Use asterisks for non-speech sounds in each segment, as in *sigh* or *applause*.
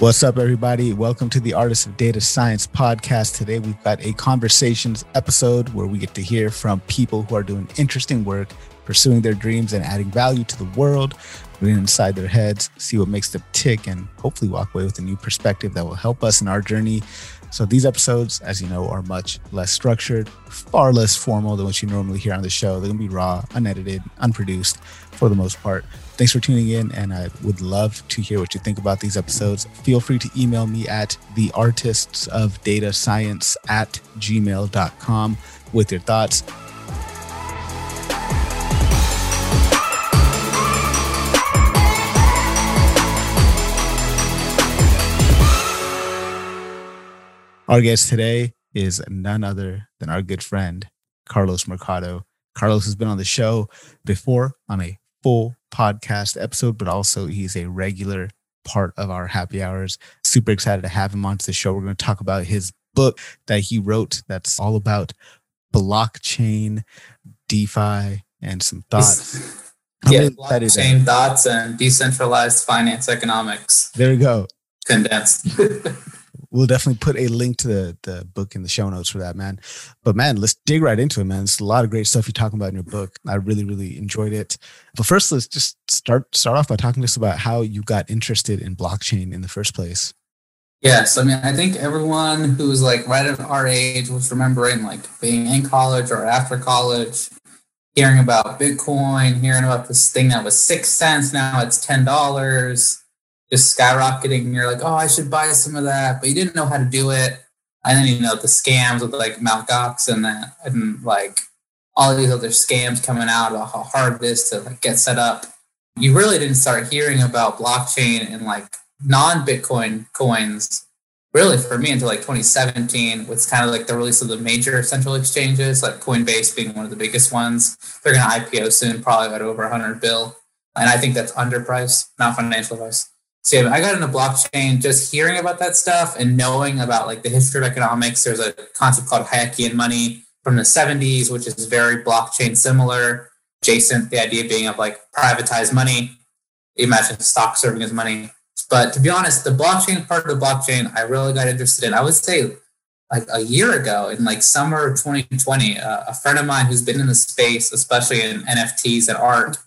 What's up, everybody? Welcome to the Artists of Data Science podcast. Today, we've got a conversations episode where we get to hear from people who are doing interesting work, pursuing their dreams, and adding value to the world. We're inside their heads, see what makes them tick, and hopefully walk away with a new perspective that will help us in our journey. So, these episodes, as you know, are much less structured, far less formal than what you normally hear on the show. They're going to be raw, unedited, unproduced for the most part. Thanks for tuning in, and I would love to hear what you think about these episodes. Feel free to email me at the artists of data science at gmail.com with your thoughts. Our guest today is none other than our good friend, Carlos Mercado. Carlos has been on the show before on a full podcast episode, but also he's a regular part of our happy hours. Super excited to have him onto the show. We're going to talk about his book that he wrote that's all about blockchain, DeFi, and some thoughts. yeah, really blockchain thoughts and decentralized finance economics. There we go. Condensed. *laughs* we'll definitely put a link to the, the book in the show notes for that, man. But man, let's dig right into it, man. It's a lot of great stuff you're talking about in your book. I really, really enjoyed it. But first, let's just start start off by talking to us about how you got interested in blockchain in the first place. Yes, I mean, I think everyone who's like right at our age was remembering like being in college or after college, hearing about Bitcoin, hearing about this thing that was six cents, now it's ten dollars just skyrocketing you're like, oh, I should buy some of that, but you didn't know how to do it. And then, you know, the scams with like Mt. Gox and that, and like all these other scams coming out about how hard it is to like get set up. You really didn't start hearing about blockchain and like non-Bitcoin coins really for me until like 2017 with kind of like the release of the major central exchanges, like Coinbase being one of the biggest ones. They're going to IPO soon, probably at over 100 bill. And I think that's underpriced, not financial advice. Yeah, I got into blockchain just hearing about that stuff and knowing about like the history of economics. There's a concept called Hayekian money from the 70s, which is very blockchain similar, adjacent. The idea being of like privatized money. Imagine stock serving as money. But to be honest, the blockchain part of the blockchain, I really got interested in. I would say like a year ago in like summer of 2020, uh, a friend of mine who's been in the space, especially in NFTs and art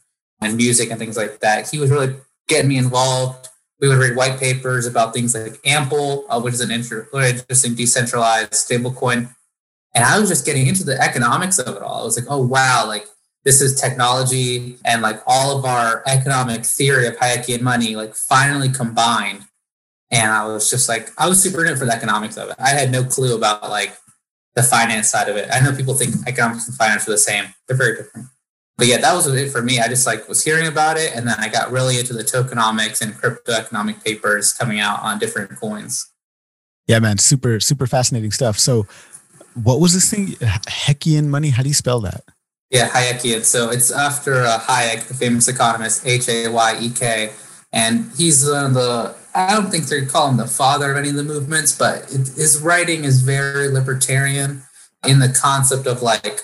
and music and things like that, he was really getting me involved we would read white papers about things like Ample, uh, which is an interesting decentralized stablecoin. And I was just getting into the economics of it all. I was like, oh, wow, like this is technology and like all of our economic theory of Hayekian money, like finally combined. And I was just like, I was super into for the economics of it. I had no clue about like the finance side of it. I know people think economics and finance are the same. They're very different but yeah, that was it for me. I just like was hearing about it, and then I got really into the tokenomics and crypto economic papers coming out on different coins. Yeah, man, super super fascinating stuff. So, what was this thing? Hayekian money? How do you spell that? Yeah, Hayekian. So it's after uh, Hayek, the famous economist, H A Y E K, and he's one of the. I don't think they call him the father of any of the movements, but it, his writing is very libertarian in the concept of like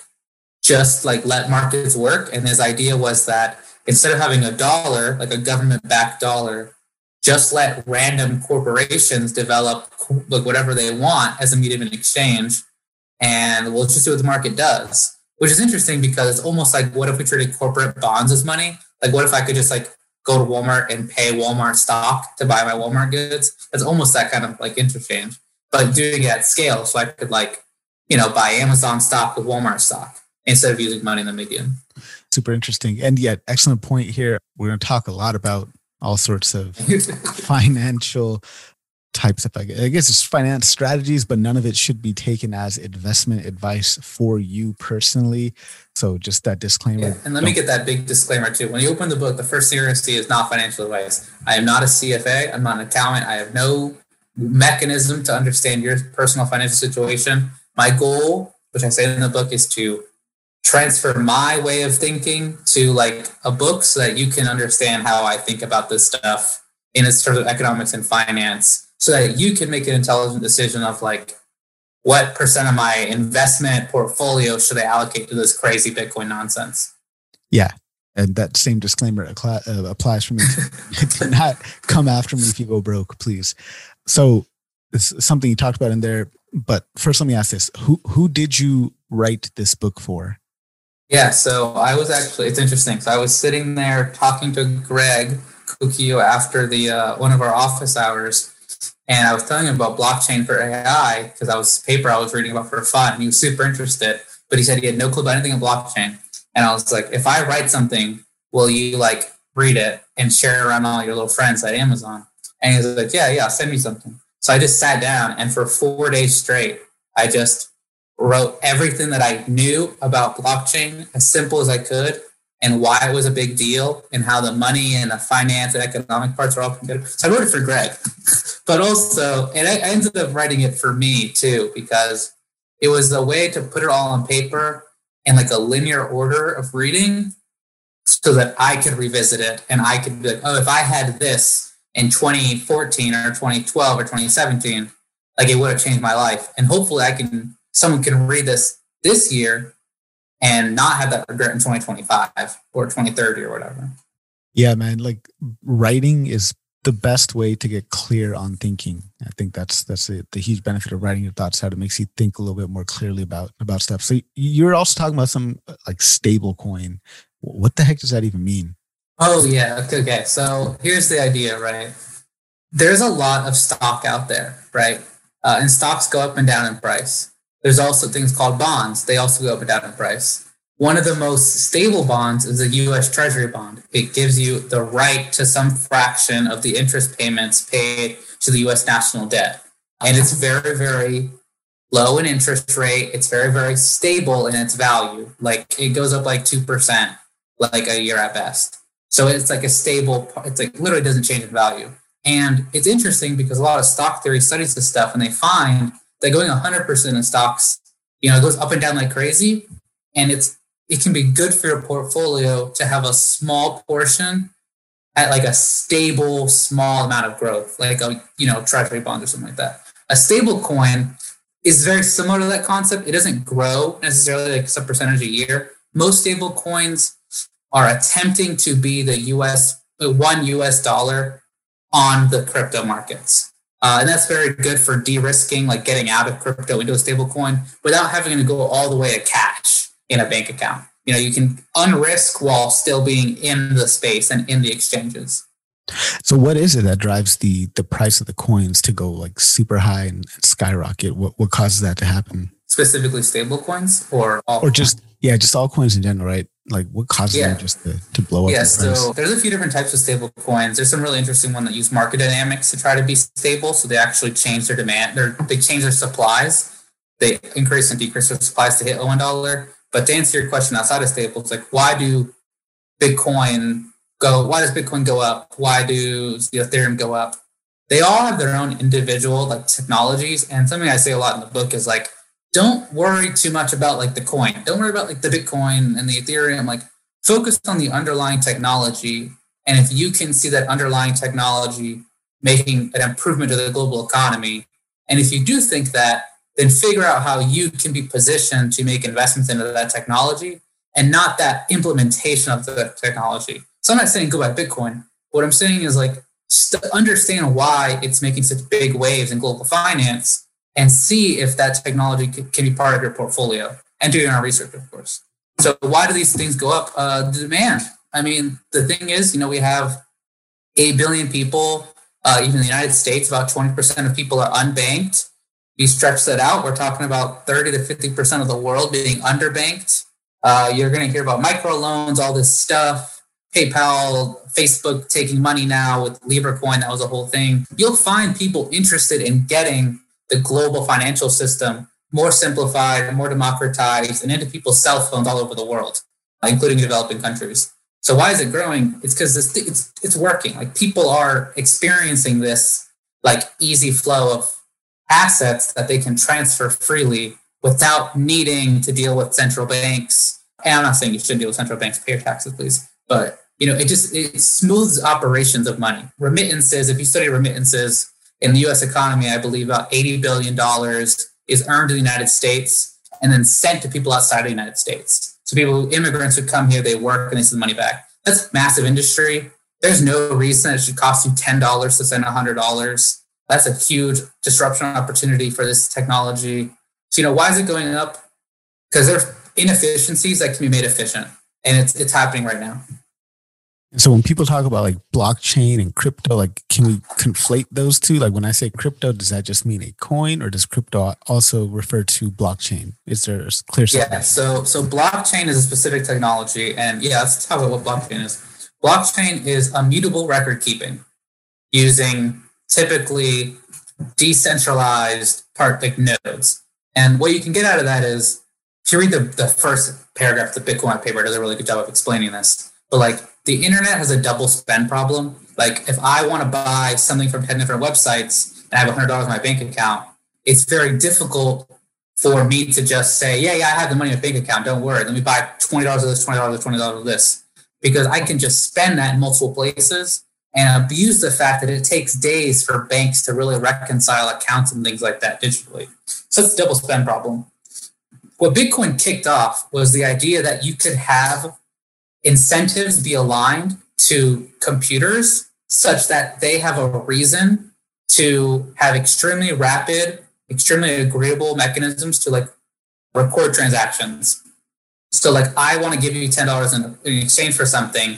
just like let markets work. And his idea was that instead of having a dollar, like a government backed dollar, just let random corporations develop like whatever they want as a medium of exchange. And we'll just see what the market does, which is interesting because it's almost like what if we treated corporate bonds as money? Like, what if I could just like go to Walmart and pay Walmart stock to buy my Walmart goods? It's almost that kind of like interchange, but doing it at scale. So I could like, you know, buy Amazon stock with Walmart stock instead of using money in the medium. Super interesting. And yet, excellent point here. We're going to talk a lot about all sorts of *laughs* financial types of, I guess it's finance strategies, but none of it should be taken as investment advice for you personally. So just that disclaimer. Yeah. And let me get that big disclaimer too. When you open the book, the first thing you're going to see is not financial advice. I am not a CFA. I'm not an accountant. I have no mechanism to understand your personal financial situation. My goal, which I say in the book, is to transfer my way of thinking to like a book so that you can understand how I think about this stuff in terms of economics and finance so that you can make an intelligent decision of like what percent of my investment portfolio should I allocate to this crazy Bitcoin nonsense. Yeah. and that same disclaimer uh, applies for me. Do *laughs* *laughs* not come after me if you go broke, please. So it's something you talked about in there. But first, let me ask this: who who did you write this book for? Yeah, so I was actually it's interesting. So I was sitting there talking to Greg Coquillo after the uh, one of our office hours, and I was telling him about blockchain for AI because I was paper I was reading about for fun. And he was super interested, but he said he had no clue about anything in blockchain. And I was like, if I write something, will you like read it and share it around all your little friends at Amazon? And he was like, yeah, yeah, send me something. So I just sat down and for four days straight, I just wrote everything that I knew about blockchain as simple as I could and why it was a big deal and how the money and the finance and economic parts are all together. So I wrote it for Greg, *laughs* but also, and I ended up writing it for me too, because it was a way to put it all on paper in like a linear order of reading so that I could revisit it and I could be like, oh, if I had this in 2014 or 2012 or 2017, like it would have changed my life. And hopefully I can, someone can read this this year and not have that regret in 2025 or 2030 or whatever. Yeah, man. Like writing is the best way to get clear on thinking. I think that's that's it. The huge benefit of writing your thoughts out. It makes you think a little bit more clearly about about stuff. So you're also talking about some like stable coin. What the heck does that even mean? Oh yeah. Okay. okay. So here's the idea, right? There's a lot of stock out there, right? Uh, and stocks go up and down in price. There's also things called bonds. They also go up and down in price. One of the most stable bonds is a US Treasury bond. It gives you the right to some fraction of the interest payments paid to the US national debt. And it's very, very low in interest rate. It's very, very stable in its value. Like it goes up like 2%, like a year at best. So it's like a stable, it's like literally doesn't change in value. And it's interesting because a lot of stock theory studies this stuff and they find that going 100% in stocks, you know, it goes up and down like crazy. And it's it can be good for your portfolio to have a small portion at like a stable, small amount of growth, like a you know treasury bond or something like that. A stable coin is very similar to that concept. It doesn't grow necessarily like some percentage a year. Most stable coins are attempting to be the US one US dollar on the crypto markets. Uh, and that's very good for de-risking, like getting out of crypto into a stable coin without having to go all the way to cash in a bank account. You know, you can unrisk while still being in the space and in the exchanges. So what is it that drives the the price of the coins to go like super high and skyrocket? What what causes that to happen? Specifically stable coins or all or just yeah, just all coins in general, right? Like what causes yeah. them just to, to blow up? Yeah, so there's a few different types of stable coins. There's some really interesting one that use market dynamics to try to be stable. So they actually change their demand, their, they change their supplies. They increase and decrease their supplies to hit one dollar. But to answer your question outside of staples, like why do Bitcoin go? Why does Bitcoin go up? Why do the Ethereum go up? They all have their own individual like technologies. And something I say a lot in the book is like, don't worry too much about like the coin. Don't worry about like the Bitcoin and the Ethereum. Like focus on the underlying technology. And if you can see that underlying technology making an improvement to the global economy, and if you do think that, then figure out how you can be positioned to make investments into that technology and not that implementation of the technology. So I'm not saying go buy Bitcoin. What I'm saying is like understand why it's making such big waves in global finance and see if that technology can be part of your portfolio and do our research, of course. So why do these things go up? Uh, the demand. I mean, the thing is, you know, we have 8 billion people, uh, even in the United States, about 20% of people are unbanked you stretch that out, we're talking about 30 to 50% of the world being underbanked. Uh, you're going to hear about microloans, all this stuff. PayPal, Facebook taking money now with LibraCoin. That was a whole thing. You'll find people interested in getting the global financial system more simplified, more democratized, and into people's cell phones all over the world, including developing countries. So why is it growing? It's because it's, it's working. Like people are experiencing this like easy flow of assets that they can transfer freely without needing to deal with central banks. And I'm not saying you shouldn't deal with central banks, pay your taxes, please. But you know, it just it smooths operations of money. Remittances, if you study remittances in the US economy, I believe about $80 billion is earned in the United States and then sent to people outside of the United States. So people, immigrants who come here, they work and they send the money back. that's massive industry. There's no reason it should cost you ten dollars to send hundred dollars. That's a huge disruption opportunity for this technology. So you know why is it going up? Because there's inefficiencies that can be made efficient, and it's it's happening right now. So when people talk about like blockchain and crypto, like can we conflate those two? Like when I say crypto, does that just mean a coin, or does crypto also refer to blockchain? Is there a clear? Yeah. So so blockchain is a specific technology, and yeah, let's talk about what blockchain is. Blockchain is immutable record keeping using typically decentralized part like nodes. And what you can get out of that is if you read the, the first paragraph of the Bitcoin paper, it does a really good job of explaining this. But like the internet has a double spend problem. Like if I want to buy something from 10 different websites and I have $100 in my bank account, it's very difficult for me to just say, yeah, yeah, I have the money in a bank account. Don't worry. Let me buy $20 of this, $20 of $20 of this. Because I can just spend that in multiple places and abuse the fact that it takes days for banks to really reconcile accounts and things like that digitally. So it's a double spend problem. What Bitcoin kicked off was the idea that you could have incentives be aligned to computers such that they have a reason to have extremely rapid, extremely agreeable mechanisms to like record transactions. So like I want to give you $10 in, in exchange for something.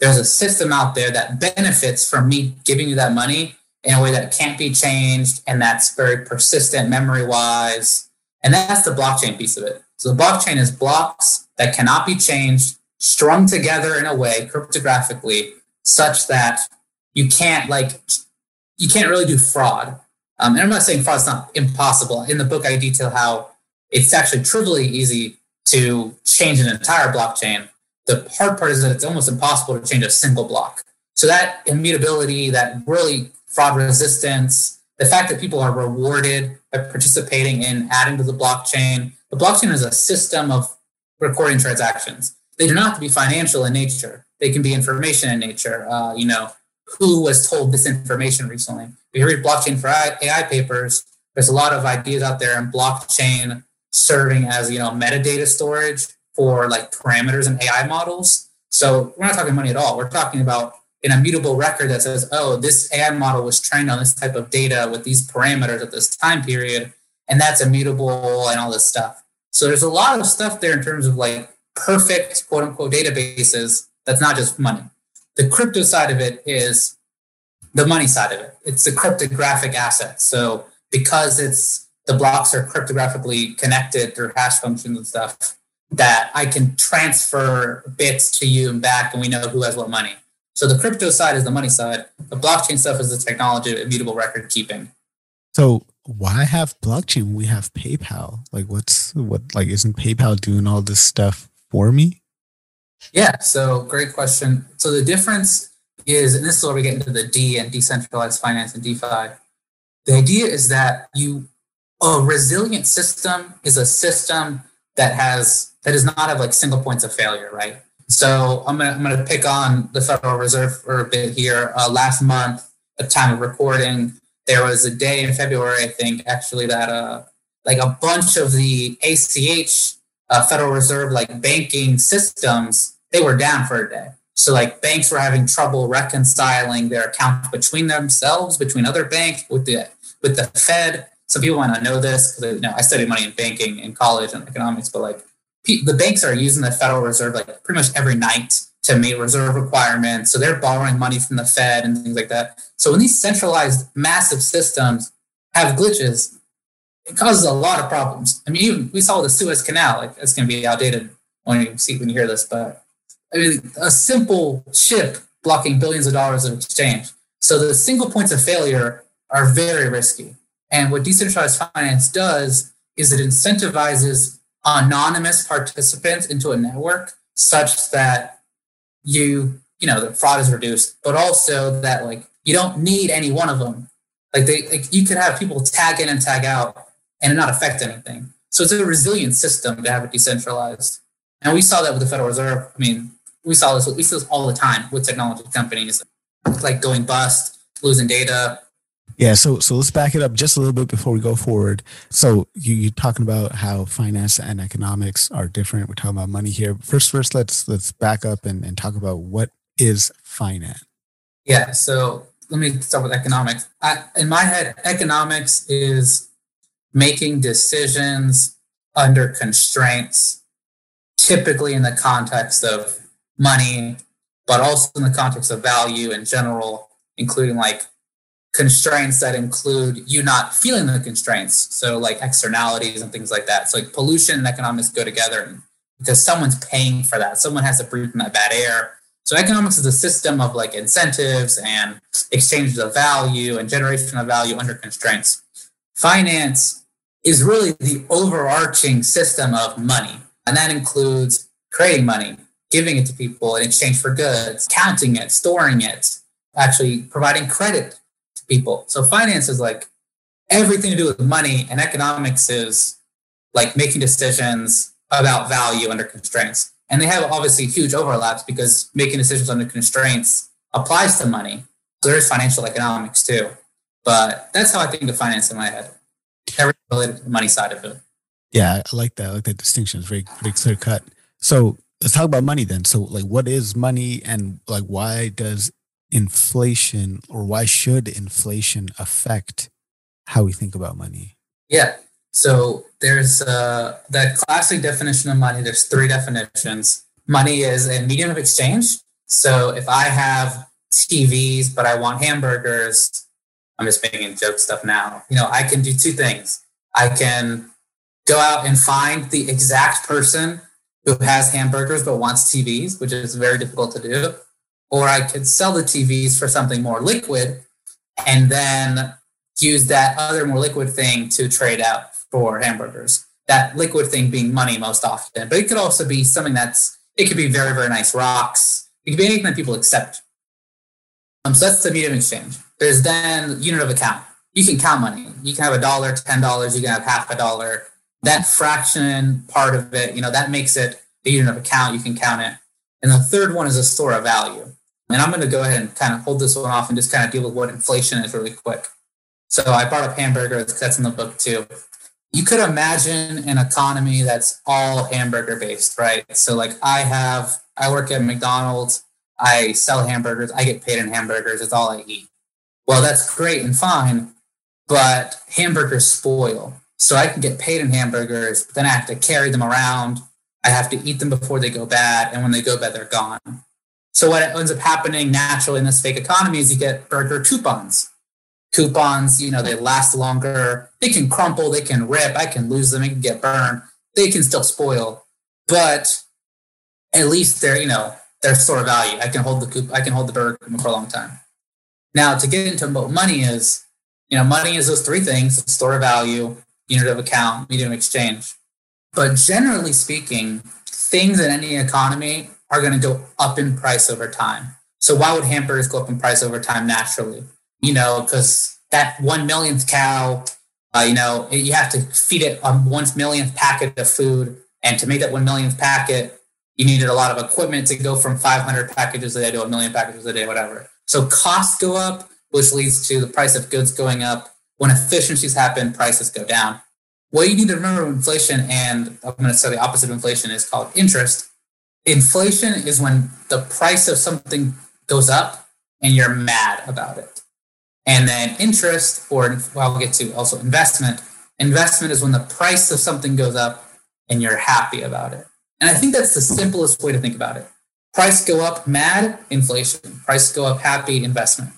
There's a system out there that benefits from me giving you that money in a way that can't be changed and that's very persistent memory wise. And that's the blockchain piece of it. So the blockchain is blocks that cannot be changed strung together in a way cryptographically such that you can't like you can't really do fraud. Um, and I'm not saying fraud's not impossible. In the book, I detail how it's actually trivially easy to change an entire blockchain. The hard part is that it's almost impossible to change a single block. So that immutability, that really fraud resistance, the fact that people are rewarded by participating in adding to the blockchain. The blockchain is a system of recording transactions they do not have to be financial in nature. They can be information in nature. Uh, you know, who was told this information recently? You read blockchain for AI papers, there's a lot of ideas out there in blockchain serving as you know metadata storage for like parameters and AI models. So we're not talking money at all. We're talking about an immutable record that says, oh, this AI model was trained on this type of data with these parameters at this time period, and that's immutable and all this stuff. So there's a lot of stuff there in terms of like perfect quote unquote databases that's not just money. The crypto side of it is the money side of it. It's the cryptographic asset. So because it's the blocks are cryptographically connected through hash functions and stuff, that I can transfer bits to you and back, and we know who has what money. So the crypto side is the money side. The blockchain stuff is the technology of immutable record keeping. So why have blockchain? We have PayPal. Like, what's what? Like, isn't PayPal doing all this stuff for me? Yeah, so great question. So the difference is, and this is where we get into the D and decentralized finance and DeFi. The idea is that you a resilient system is a system that has that does not have like single points of failure, right? So I'm gonna I'm gonna pick on the Federal Reserve for a bit here. Uh, last month, at time of recording, there was a day in February, I think, actually that uh like a bunch of the ACH uh, Federal Reserve like banking systems, they were down for a day. So like banks were having trouble reconciling their accounts between themselves, between other banks, with the with the Fed. Some people might not know this because you know I studied money and banking in college and economics, but like the banks are using the Federal Reserve like pretty much every night to meet reserve requirements. So they're borrowing money from the Fed and things like that. So when these centralized massive systems have glitches, it causes a lot of problems. I mean, even we saw the Suez Canal. Like it's going to be outdated when you see when you hear this, but I mean, a simple ship blocking billions of dollars of exchange. So the single points of failure are very risky. And what decentralized finance does is it incentivizes anonymous participants into a network such that you, you know, the fraud is reduced, but also that like you don't need any one of them. Like they, like you could have people tag in and tag out and not affect anything. So it's a resilient system to have it decentralized. And we saw that with the Federal Reserve. I mean, we saw this we see this all the time with technology companies like going bust, losing data. Yeah, so so let's back it up just a little bit before we go forward. So you you're talking about how finance and economics are different. We're talking about money here. First, first let's let's back up and, and talk about what is finance. Yeah, so let me start with economics. I, in my head, economics is making decisions under constraints, typically in the context of money, but also in the context of value in general, including like constraints that include you not feeling the constraints. So like externalities and things like that. So like pollution and economics go together because someone's paying for that. Someone has to breathe in that bad air. So economics is a system of like incentives and exchanges of value and generation of value under constraints. Finance is really the overarching system of money. And that includes creating money, giving it to people in exchange for goods, counting it, storing it, actually providing credit to people. So finance is like everything to do with money, and economics is like making decisions about value under constraints. And they have obviously huge overlaps because making decisions under constraints applies to money. So there's financial economics too. But that's how I think of finance in my head. The money side of it. Yeah, I like that. I like that distinction. It's very, very clear cut. So let's talk about money then. So like what is money and like why does inflation or why should inflation affect how we think about money? Yeah. So there's uh, the classic definition of money. There's three definitions. Money is a medium of exchange. So if I have TVs, but I want hamburgers, I'm just making joke stuff now. You know, I can do two things. I can go out and find the exact person who has hamburgers but wants TVs, which is very difficult to do. Or I could sell the TVs for something more liquid and then use that other more liquid thing to trade out for hamburgers. That liquid thing being money most often, but it could also be something that's it could be very very nice rocks. It could be anything that people accept. Um, so that's the medium exchange. There's then unit of account. You can count money. You can have a dollar, ten dollars. You can have half a dollar. That fraction part of it, you know, that makes it the unit of account. You can count it. And the third one is a store of value. And I'm going to go ahead and kind of hold this one off and just kind of deal with what inflation is really quick. So I brought up hamburgers. That's in the book too you could imagine an economy that's all hamburger based, right? So like I have, I work at McDonald's, I sell hamburgers, I get paid in hamburgers, it's all I eat. Well, that's great and fine, but hamburgers spoil. So I can get paid in hamburgers, but then I have to carry them around. I have to eat them before they go bad, and when they go bad, they're gone. So what ends up happening naturally in this fake economy is you get burger coupons coupons, you know, they last longer. They can crumple, they can rip, I can lose them, they can get burned, they can still spoil. But at least they're, you know, they're store value. I can hold the coup I can hold the burger for a long time. Now to get into what money is, you know, money is those three things: store of value, unit of account, medium of exchange. But generally speaking, things in any economy are going to go up in price over time. So why would hamburgers go up in price over time naturally? you know, because that one millionth cow, uh, you know, you have to feed it a one millionth packet of food. And to make that one millionth packet, you needed a lot of equipment to go from 500 packages a day to a million packages a day, whatever. So costs go up, which leads to the price of goods going up. When efficiencies happen, prices go down. What you need to remember inflation, and I'm going to say the opposite of inflation is called interest. Inflation is when the price of something goes up and you're mad about it. And then interest, or well, I'll get to also investment. Investment is when the price of something goes up and you're happy about it. And I think that's the simplest way to think about it. Price go up, mad, inflation. Price go up, happy, investment.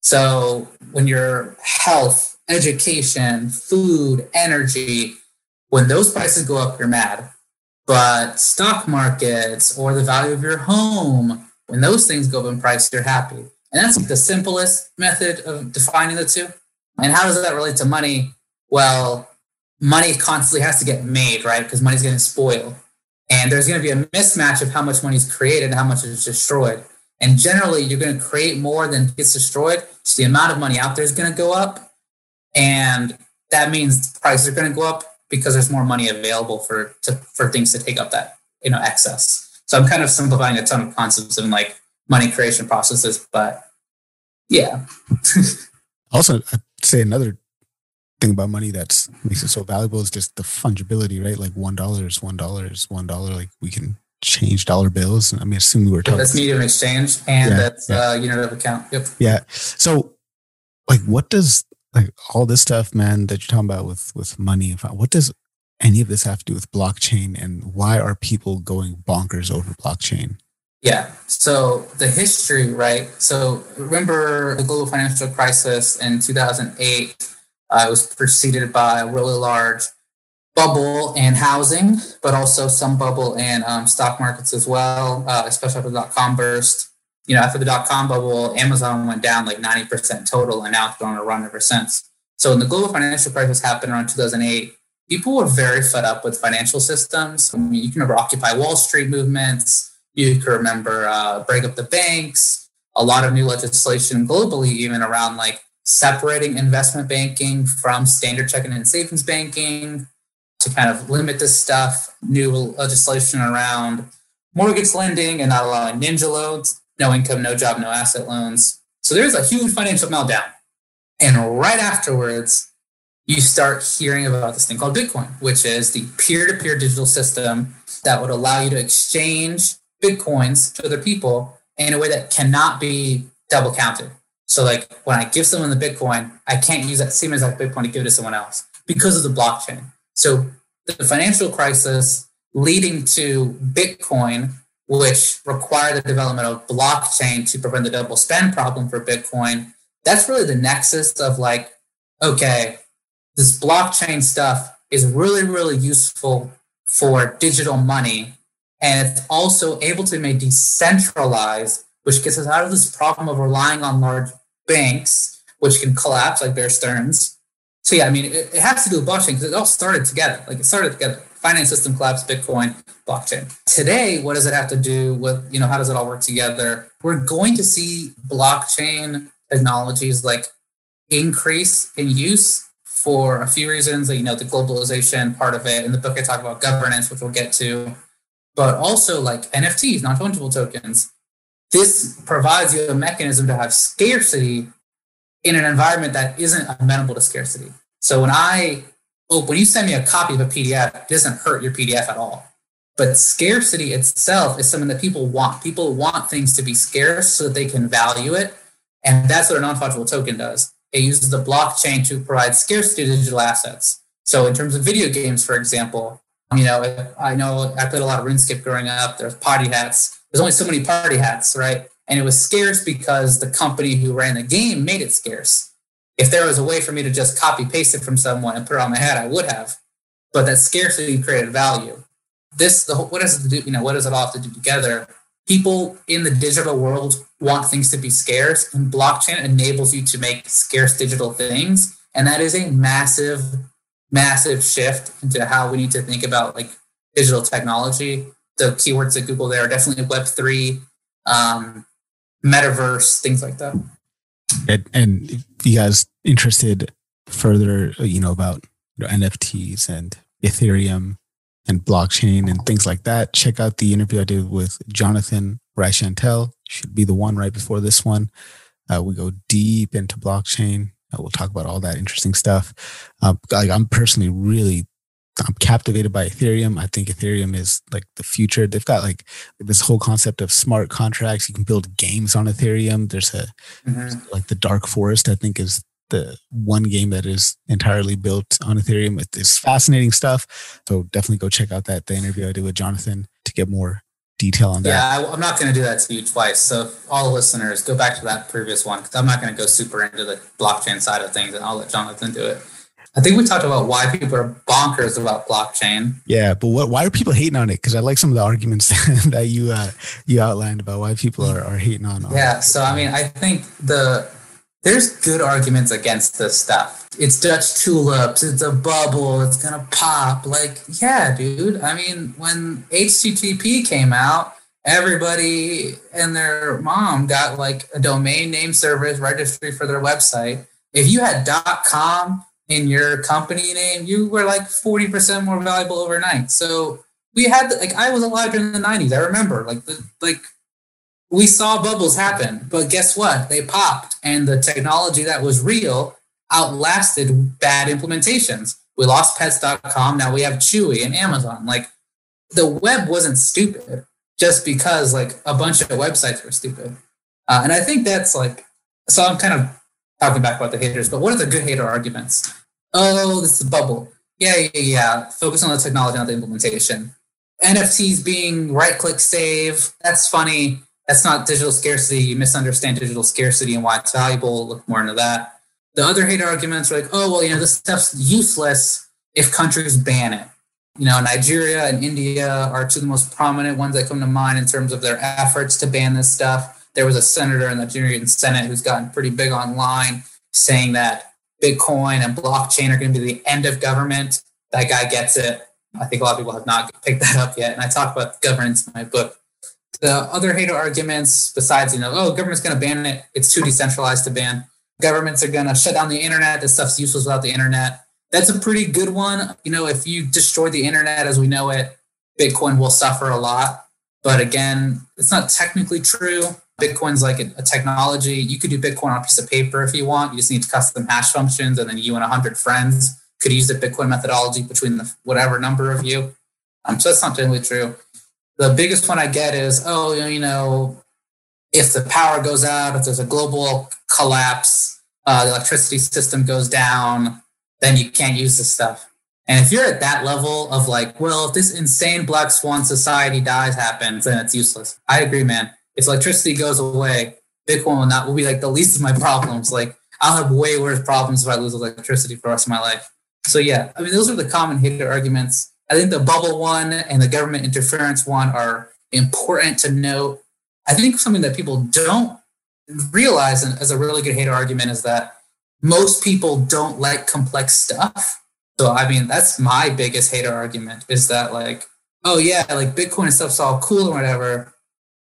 So when your health, education, food, energy, when those prices go up, you're mad. But stock markets or the value of your home, when those things go up in price, you're happy. And that's the simplest method of defining the two. And how does that relate to money? Well, money constantly has to get made, right? Because money's getting spoiled. And there's going to be a mismatch of how much money is created and how much is destroyed. And generally, you're going to create more than gets destroyed. So the amount of money out there is going to go up. And that means prices are going to go up because there's more money available for to, for things to take up that you know excess. So I'm kind of simplifying a ton of concepts in like money creation processes. But yeah. *laughs* also, I say another thing about money that makes it so valuable is just the fungibility, right? Like one dollar is one dollar is one dollar. Like we can change dollar bills. I mean, assume we were talking. That's medium exchange, and yeah, that's yeah. Uh, unit of account. Yep. Yeah. So, like, what does like all this stuff, man, that you're talking about with with money? What does any of this have to do with blockchain, and why are people going bonkers over blockchain? Yeah. So the history, right? So remember the global financial crisis in 2008 uh, it was preceded by a really large bubble in housing, but also some bubble in um, stock markets as well, uh, especially after the dot com burst. You know, after the dot com bubble, Amazon went down like 90% total, and now it's been on a run ever since. So when the global financial crisis happened around 2008, people were very fed up with financial systems. I mean, you can remember Occupy Wall Street movements. You can remember uh, break up the banks. A lot of new legislation globally, even around like separating investment banking from standard checking and savings banking to kind of limit this stuff, new legislation around mortgage lending and not allowing ninja loans, no income, no job, no asset loans. So there's a huge financial meltdown. And right afterwards, you start hearing about this thing called Bitcoin, which is the peer to peer digital system that would allow you to exchange Bitcoins to other people in a way that cannot be double counted. So like when I give someone the Bitcoin, I can't use that same exact Bitcoin to give it to someone else because of the blockchain. So the financial crisis leading to Bitcoin, which required the development of blockchain to prevent the double spend problem for Bitcoin, that's really the nexus of like, okay, this blockchain stuff is really, really useful for digital money. And it's also able to be made decentralized, which gets us out of this problem of relying on large banks, which can collapse like Bear Stearns. So yeah, I mean, it, it has to do with blockchain because it all started together. Like it started together. Finance system collapse, Bitcoin, blockchain. Today, what does it have to do with, you know, how does it all work together? We're going to see blockchain technologies like increase in use for a few reasons. You know, the globalization part of it. In the book, I talk about governance, which we'll get to, but also like NFTs, non fungible tokens this provides you a mechanism to have scarcity in an environment that isn't amenable to scarcity. So when I, when you send me a copy of a PDF, it doesn't hurt your PDF at all. But scarcity itself is something that people want. People want things to be scarce so that they can value it. And that's what a non fungible token does. It uses the blockchain to provide scarcity to digital assets. So in terms of video games, for example, you know, I know I played a lot of RuneScape growing up. There's party hats there's only so many party hats, right? And it was scarce because the company who ran the game made it scarce. If there was a way for me to just copy paste it from someone and put it on my hat, I would have. But that scarcity created value. This, the what does it do? You know, what does it all have to do together? People in the digital world want things to be scarce, and blockchain enables you to make scarce digital things, and that is a massive, massive shift into how we need to think about like digital technology the keywords at Google there are definitely Web three, um, metaverse, things like that. And, and if you guys interested further, you know about you know, NFTs and Ethereum and blockchain and things like that, check out the interview I did with Jonathan Reichental. Should be the one right before this one. Uh, we go deep into blockchain. Uh, we'll talk about all that interesting stuff. Uh, like I'm personally really I'm captivated by Ethereum. I think Ethereum is like the future. They've got like this whole concept of smart contracts. You can build games on Ethereum. There's a mm-hmm. like the Dark Forest. I think is the one game that is entirely built on Ethereum. It's fascinating stuff. So definitely go check out that the interview I did with Jonathan to get more detail on that. Yeah, I, am not going to do that to you twice. So all the listeners, go back to that previous one because I'm not going to go super into the blockchain side of things, and I'll let Jonathan do it. I think we talked about why people are bonkers about blockchain. Yeah, but what? Why are people hating on it? Because I like some of the arguments *laughs* that you uh, you outlined about why people are, are hating on. It. Yeah, so I mean, I think the there's good arguments against this stuff. It's Dutch tulips. It's a bubble. It's gonna pop. Like, yeah, dude. I mean, when HTTP came out, everybody and their mom got like a domain name service registry for their website. If you had .com in your company name, you were like 40% more valuable overnight. So we had like I was alive during the 90s. I remember like the like we saw bubbles happen, but guess what? They popped and the technology that was real outlasted bad implementations. We lost pets.com. Now we have Chewy and Amazon. Like the web wasn't stupid just because like a bunch of websites were stupid. Uh, and I think that's like, so I'm kind of talking back about the haters, but what are the good hater arguments? Oh, this is a bubble. Yeah, yeah, yeah. Focus on the technology, not the implementation. NFTs being right click save. That's funny. That's not digital scarcity. You misunderstand digital scarcity and why it's valuable. Look more into that. The other hater arguments are like, oh, well, you know, this stuff's useless if countries ban it. You know, Nigeria and India are two of the most prominent ones that come to mind in terms of their efforts to ban this stuff. There was a senator in the Nigerian Senate who's gotten pretty big online saying that Bitcoin and blockchain are going to be the end of government. That guy gets it. I think a lot of people have not picked that up yet. And I talk about governance in my book. The other hater arguments, besides, you know, oh, government's going to ban it, it's too decentralized to ban. Governments are going to shut down the internet. This stuff's useless without the internet. That's a pretty good one. You know, if you destroy the internet as we know it, Bitcoin will suffer a lot. But again, it's not technically true. Bitcoin's like a, technology. You could do Bitcoin on a piece of paper if you want. You just need custom hash functions, and then you and 100 friends could use the Bitcoin methodology between the whatever number of you. Um, so that's not generally true. The biggest one I get is, oh, you know, if the power goes out, if there's a global collapse, uh, the electricity system goes down, then you can't use this stuff. And if you're at that level of like, well, if this insane black swan society dies happens, then it's useless. I agree, man. If electricity goes away, Bitcoin will not will be like the least of my problems. Like I'll have way worse problems if I lose electricity for the rest of my life. So yeah, I mean those are the common hater arguments. I think the bubble one and the government interference one are important to note. I think something that people don't realize as a really good hater argument is that most people don't like complex stuff. So I mean that's my biggest hater argument is that like, oh yeah, like Bitcoin and stuff's all cool or whatever.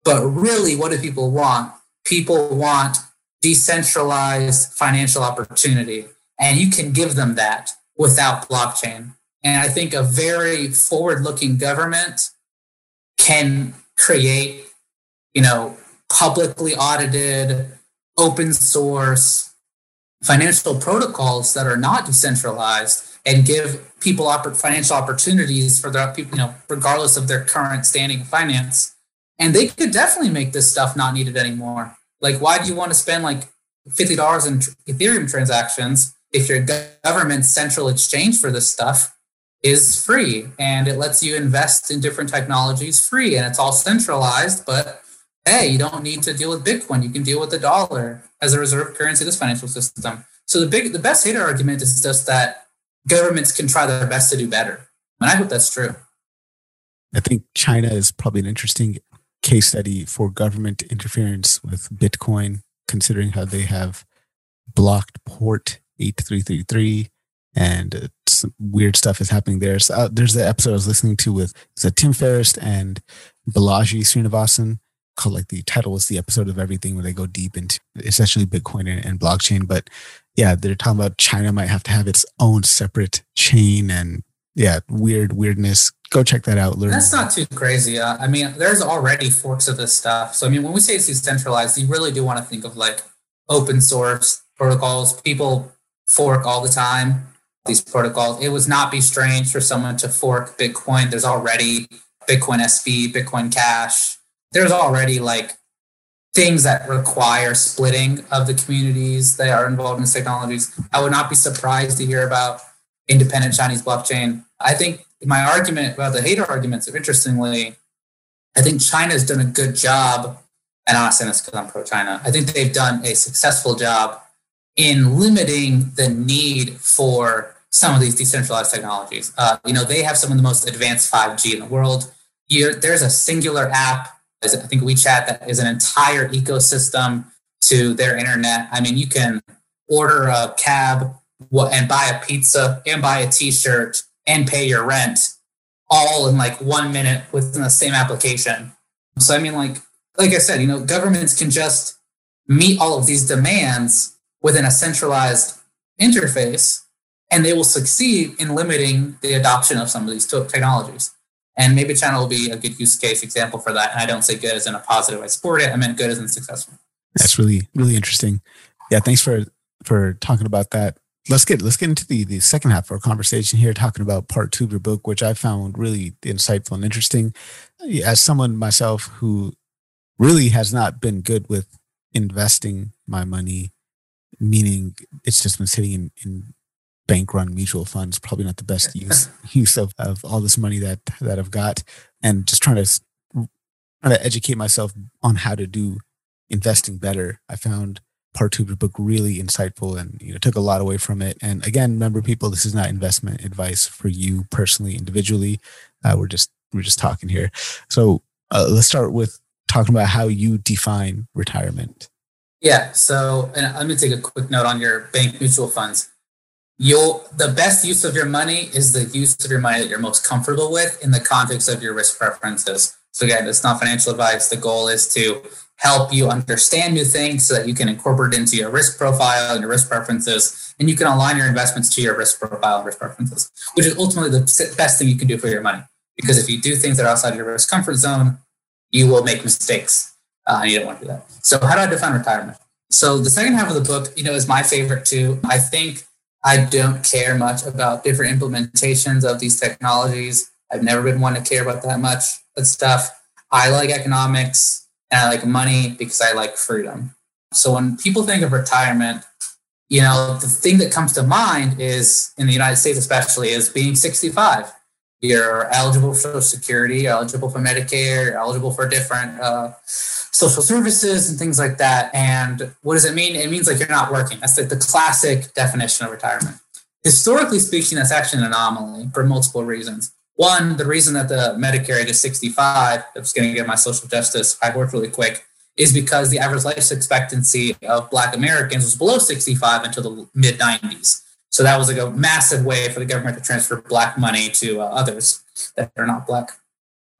But really, what do people want? People want decentralized financial opportunity. And you can give them that without blockchain. And I think a very forward looking government can create, you know, publicly audited, open source financial protocols that are not decentralized and give people financial opportunities for their people, you know, regardless of their current standing finance. And they could definitely make this stuff not needed anymore. Like, why do you want to spend like $50 in Ethereum transactions if your government central exchange for this stuff is free and it lets you invest in different technologies free and it's all centralized but hey you don't need to deal with bitcoin. You can deal with the dollar as a reserve currency of this financial system. So the big the best hater argument is just that governments can try their best to do better. And i hope that's true. I think china is probably an interesting case study for government interference with bitcoin considering how they have blocked port 8333 and some weird stuff is happening there. So uh, there's the episode I was listening to with Tim Ferriss and Balaji Srinivasan called like the title was the episode of everything where they go deep into essentially Bitcoin and, and blockchain. But yeah, they're talking about China might have to have its own separate chain and yeah, weird weirdness. Go check that out. Learn. That's not too crazy. Uh, I mean, there's already forks of this stuff. So I mean, when we say it's decentralized, you really do want to think of like open source protocols. People fork all the time these protocols. It would not be strange for someone to fork Bitcoin. There's already Bitcoin SV, Bitcoin Cash. There's already like things that require splitting of the communities that are involved in these technologies. I would not be surprised to hear about independent Chinese blockchain. I think my argument about the hater arguments, interestingly, I think China's done a good job, and I'm not saying this because I'm pro China. I think they've done a successful job in limiting the need for some of these decentralized technologies. Uh, you know, they have some of the most advanced 5G in the world. You're, there's a singular app, I think WeChat, that is an entire ecosystem to their internet. I mean, you can order a cab and buy a pizza and buy a t-shirt and pay your rent all in like one minute within the same application. So I mean, like like I said, you know, governments can just meet all of these demands within a centralized interface, and they will succeed in limiting the adoption of some of these technologies. And maybe China will be a good use case example for that. And I don't say good as in a positive. I support it. I meant good as in successful. That's really really interesting. Yeah, thanks for for talking about that. Let's get let's get into the the second half of our conversation here, talking about part two of your book, which I found really insightful and interesting. As someone myself who really has not been good with investing my money, meaning it's just been sitting in, in bank run mutual funds, probably not the best *laughs* use use of, of all this money that that I've got, and just trying to trying to educate myself on how to do investing better. I found part two of the book really insightful and you know took a lot away from it. And again, remember people, this is not investment advice for you personally, individually. Uh, we're just we're just talking here. So uh, let's start with talking about how you define retirement. Yeah. So, and let me take a quick note on your bank mutual funds. You'll the best use of your money is the use of your money that you're most comfortable with in the context of your risk preferences. So again, it's not financial advice. The goal is to help you understand new things so that you can incorporate into your risk profile and your risk preferences, and you can align your investments to your risk profile and risk preferences, which is ultimately the best thing you can do for your money. Because if you do things that are outside your risk comfort zone, you will make mistakes, uh, and you don't want to do that. So, how do I define retirement? So, the second half of the book, you know, is my favorite too. I think I don't care much about different implementations of these technologies. I've never been one to care about that much that stuff. I like economics and I like money because I like freedom. So when people think of retirement, you know, the thing that comes to mind is in the United States, especially, is being 65. You're eligible for Social Security, you're eligible for Medicare, you're eligible for different uh, social services and things like that. And what does it mean? It means like you're not working. That's like the classic definition of retirement. Historically speaking, that's actually an anomaly for multiple reasons. One, the reason that the Medicare age is 65, I'm just going to get my social justice I work really quick, is because the average life expectancy of Black Americans was below 65 until the mid 90s. So that was like a massive way for the government to transfer Black money to uh, others that are not Black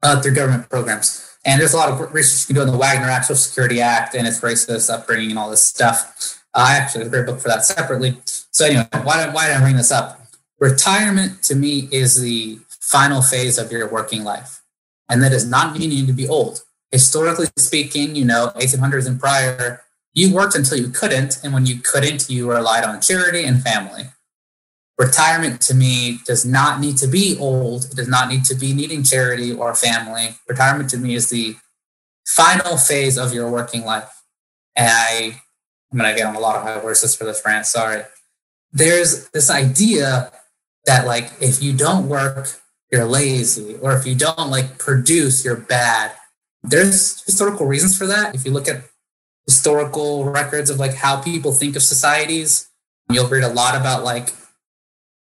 uh, through government programs. And there's a lot of research you can do on the Wagner Act, Social Security Act, and its racist upbringing and all this stuff. Uh, I actually have a great book for that separately. So anyway, why, why did I bring this up? Retirement to me is the final phase of your working life. And that does not mean you need to be old. Historically speaking, you know, 1800s and prior, you worked until you couldn't. And when you couldn't, you relied on charity and family. Retirement to me does not need to be old. It does not need to be needing charity or family. Retirement to me is the final phase of your working life. And I, I'm going to get on a lot of high horses for this rant. Sorry. There's this idea that, like, if you don't work, you're lazy, or if you don't like produce, you're bad. There's historical reasons for that. If you look at historical records of like how people think of societies, you'll read a lot about like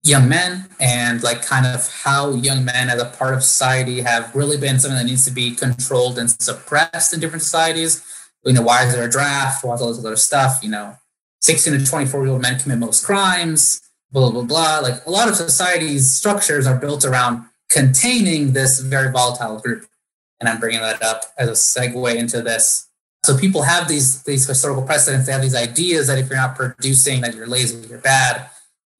young men and like kind of how young men as a part of society have really been something that needs to be controlled and suppressed in different societies. You know, why is there a draft? Why is all this other stuff? You know, 16 to 24 year old men commit most crimes, blah, blah, blah. Like a lot of societies' structures are built around containing this very volatile group. And I'm bringing that up as a segue into this. So people have these these historical precedents. They have these ideas that if you're not producing, that you're lazy, you're bad.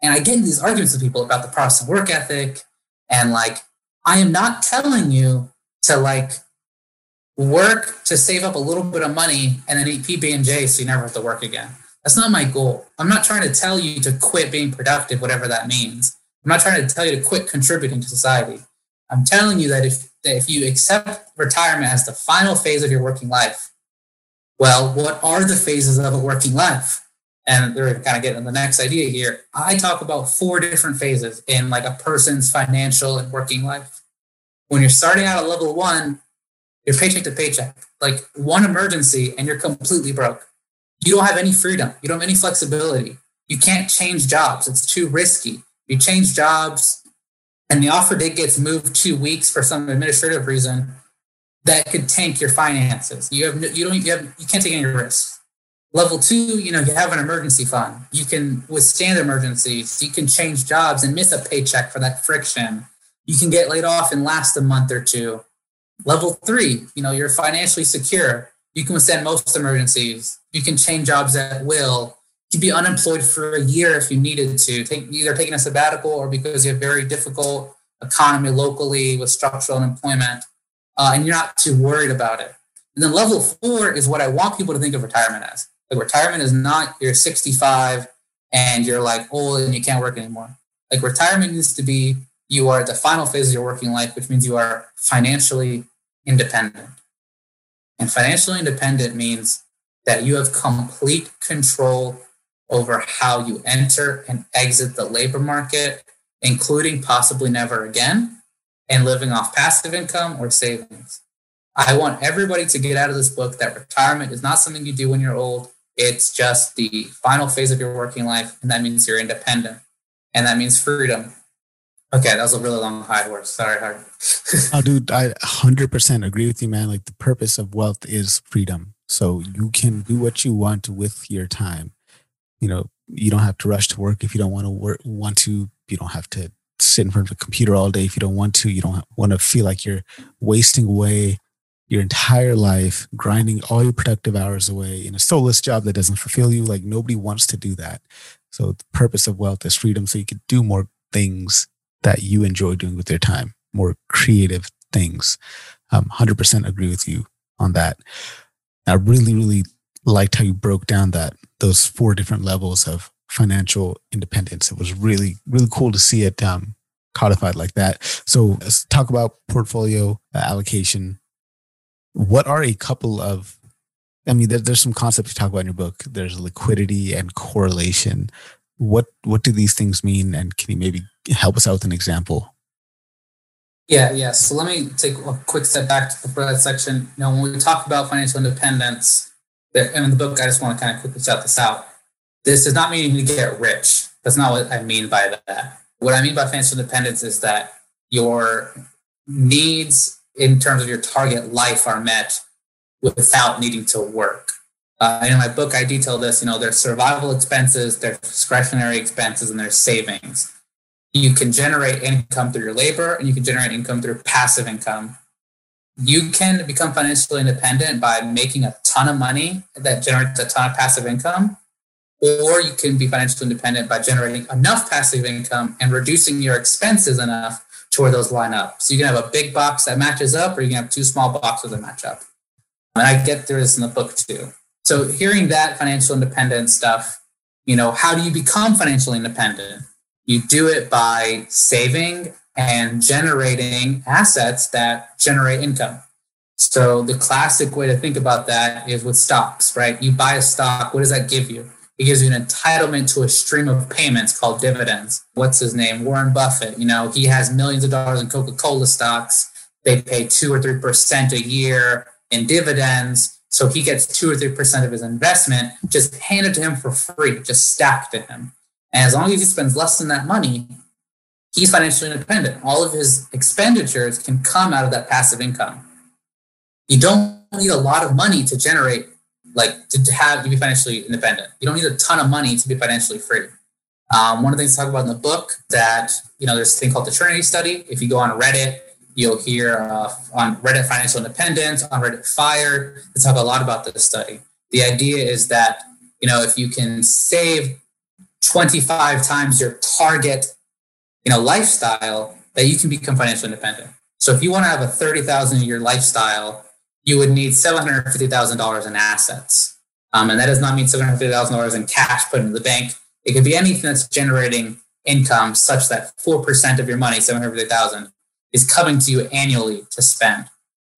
And I get in these arguments with people about the Protestant work ethic, and like I am not telling you to like work to save up a little bit of money and then eat PB and J so you never have to work again. That's not my goal. I'm not trying to tell you to quit being productive, whatever that means. I'm not trying to tell you to quit contributing to society. I'm telling you that if that if you accept retirement as the final phase of your working life, well, what are the phases of a working life? And they're kind of getting the next idea here. I talk about four different phases in like a person's financial and working life. When you're starting out at level one, you're paycheck to paycheck, like one emergency, and you're completely broke. You don't have any freedom. You don't have any flexibility. You can't change jobs. It's too risky you change jobs and the offer date gets moved two weeks for some administrative reason, that could tank your finances. You have you don't you have you can't take any risks. Level two, you know, you have an emergency fund. You can withstand emergencies. You can change jobs and miss a paycheck for that friction. You can get laid off and last a month or two. Level three, you know, you're financially secure. You can withstand most emergencies. You can change jobs at will to be unemployed for a year if you needed to, take either taking a sabbatical or because you have a very difficult economy locally with structural unemployment, uh, and you're not too worried about it. And then level four is what I want people to think of retirement as. Like retirement is not you're 65 and you're like old and you can't work anymore. Like retirement needs to be you are at the final phase of your working life, which means you are financially independent. And financially independent means that you have complete control over how you enter and exit the labor market, including possibly never again, and living off passive income or savings. I want everybody to get out of this book that retirement is not something you do when you're old. It's just the final phase of your working life, and that means you're independent, and that means freedom. Okay, that was a really long high horse. Sorry, hard. *laughs* oh, dude, I 100% agree with you, man. Like the purpose of wealth is freedom. So you can do what you want with your time. You know, you don't have to rush to work if you don't want to work. Want to? You don't have to sit in front of a computer all day if you don't want to. You don't want to feel like you're wasting away your entire life grinding all your productive hours away in a soulless job that doesn't fulfill you. Like nobody wants to do that. So the purpose of wealth is freedom. So you can do more things that you enjoy doing with your time, more creative things. Um, 100% agree with you on that. I really, really liked how you broke down that those four different levels of financial independence. It was really, really cool to see it um, codified like that. So let's talk about portfolio allocation what are a couple of I mean, there, there's some concepts you talk about in your book. There's liquidity and correlation. What what do these things mean? And can you maybe help us out with an example? Yeah, yeah. So let me take a quick step back to the that section. You know, when we talk about financial independence, in the book, I just want to kind of quickly shout this out. This does not mean you get rich. That's not what I mean by that. What I mean by financial independence is that your needs in terms of your target life are met without needing to work. Uh, in my book, I detail this. You know, there's survival expenses, there's discretionary expenses, and there's savings. You can generate income through your labor, and you can generate income through passive income. You can become financially independent by making a ton of money that generates a ton of passive income, or you can be financially independent by generating enough passive income and reducing your expenses enough to where those line up. So you can have a big box that matches up, or you can have two small boxes that match up. And I get through this in the book too. So hearing that financial independence stuff, you know, how do you become financially independent? You do it by saving and generating assets that generate income. So the classic way to think about that is with stocks, right? You buy a stock, what does that give you? It gives you an entitlement to a stream of payments called dividends. What's his name? Warren Buffett. You know, he has millions of dollars in Coca Cola stocks. They pay two or 3% a year in dividends. So he gets two or 3% of his investment just handed to him for free, just stacked to him. And as long as he spends less than that money, he's financially independent. All of his expenditures can come out of that passive income. You don't need a lot of money to generate like to, to have to be financially independent. You don't need a ton of money to be financially free. Um, one of the things I talk about in the book that you know there's a thing called the Trinity Study. If you go on Reddit, you'll hear uh, on Reddit Financial Independence, on Reddit Fire, they talk a lot about this study. The idea is that you know if you can save 25 times your target, you know lifestyle, that you can become financially independent. So if you want to have a 30,000 a year lifestyle you would need $750,000 in assets. Um, and that does not mean $750,000 in cash put into the bank. It could be anything that's generating income such that 4% of your money, 750,000, is coming to you annually to spend.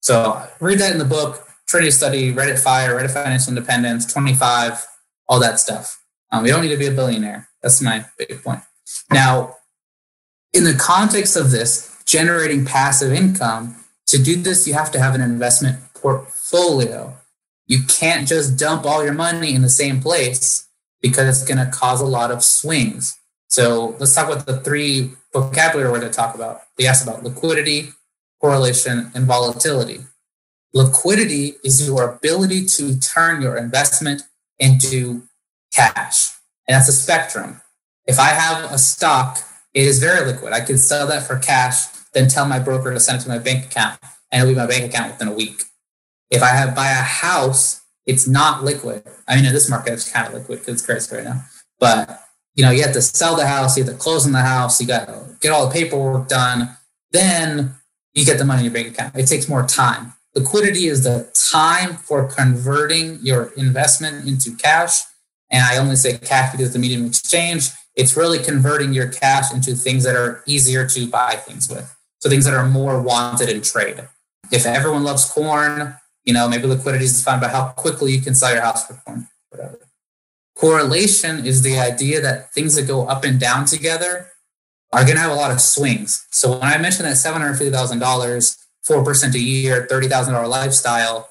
So read that in the book, Trinity Study, Reddit Fire, Reddit Financial Independence, 25, all that stuff. Um, we don't need to be a billionaire. That's my big point. Now, in the context of this, generating passive income, to do this, you have to have an investment portfolio. You can't just dump all your money in the same place because it's going to cause a lot of swings. So let's talk about the three vocabulary we're going to talk about. They ask about liquidity, correlation, and volatility. Liquidity is your ability to turn your investment into cash. And that's a spectrum. If I have a stock, it is very liquid. I can sell that for cash, then tell my broker to send it to my bank account, and it'll be my bank account within a week. If I have buy a house, it's not liquid. I mean, in this market, it's kind of liquid because it's crazy right now. But you know, you have to sell the house, you have to close on the house, you got to get all the paperwork done. Then you get the money in your bank account. It takes more time. Liquidity is the time for converting your investment into cash. And I only say cash because the medium of exchange. It's really converting your cash into things that are easier to buy things with. So things that are more wanted in trade. If everyone loves corn, you know, maybe liquidity is defined by how quickly you can sell your house for corn, whatever. Correlation is the idea that things that go up and down together are going to have a lot of swings. So when I mentioned that $750,000, 4% a year, $30,000 lifestyle,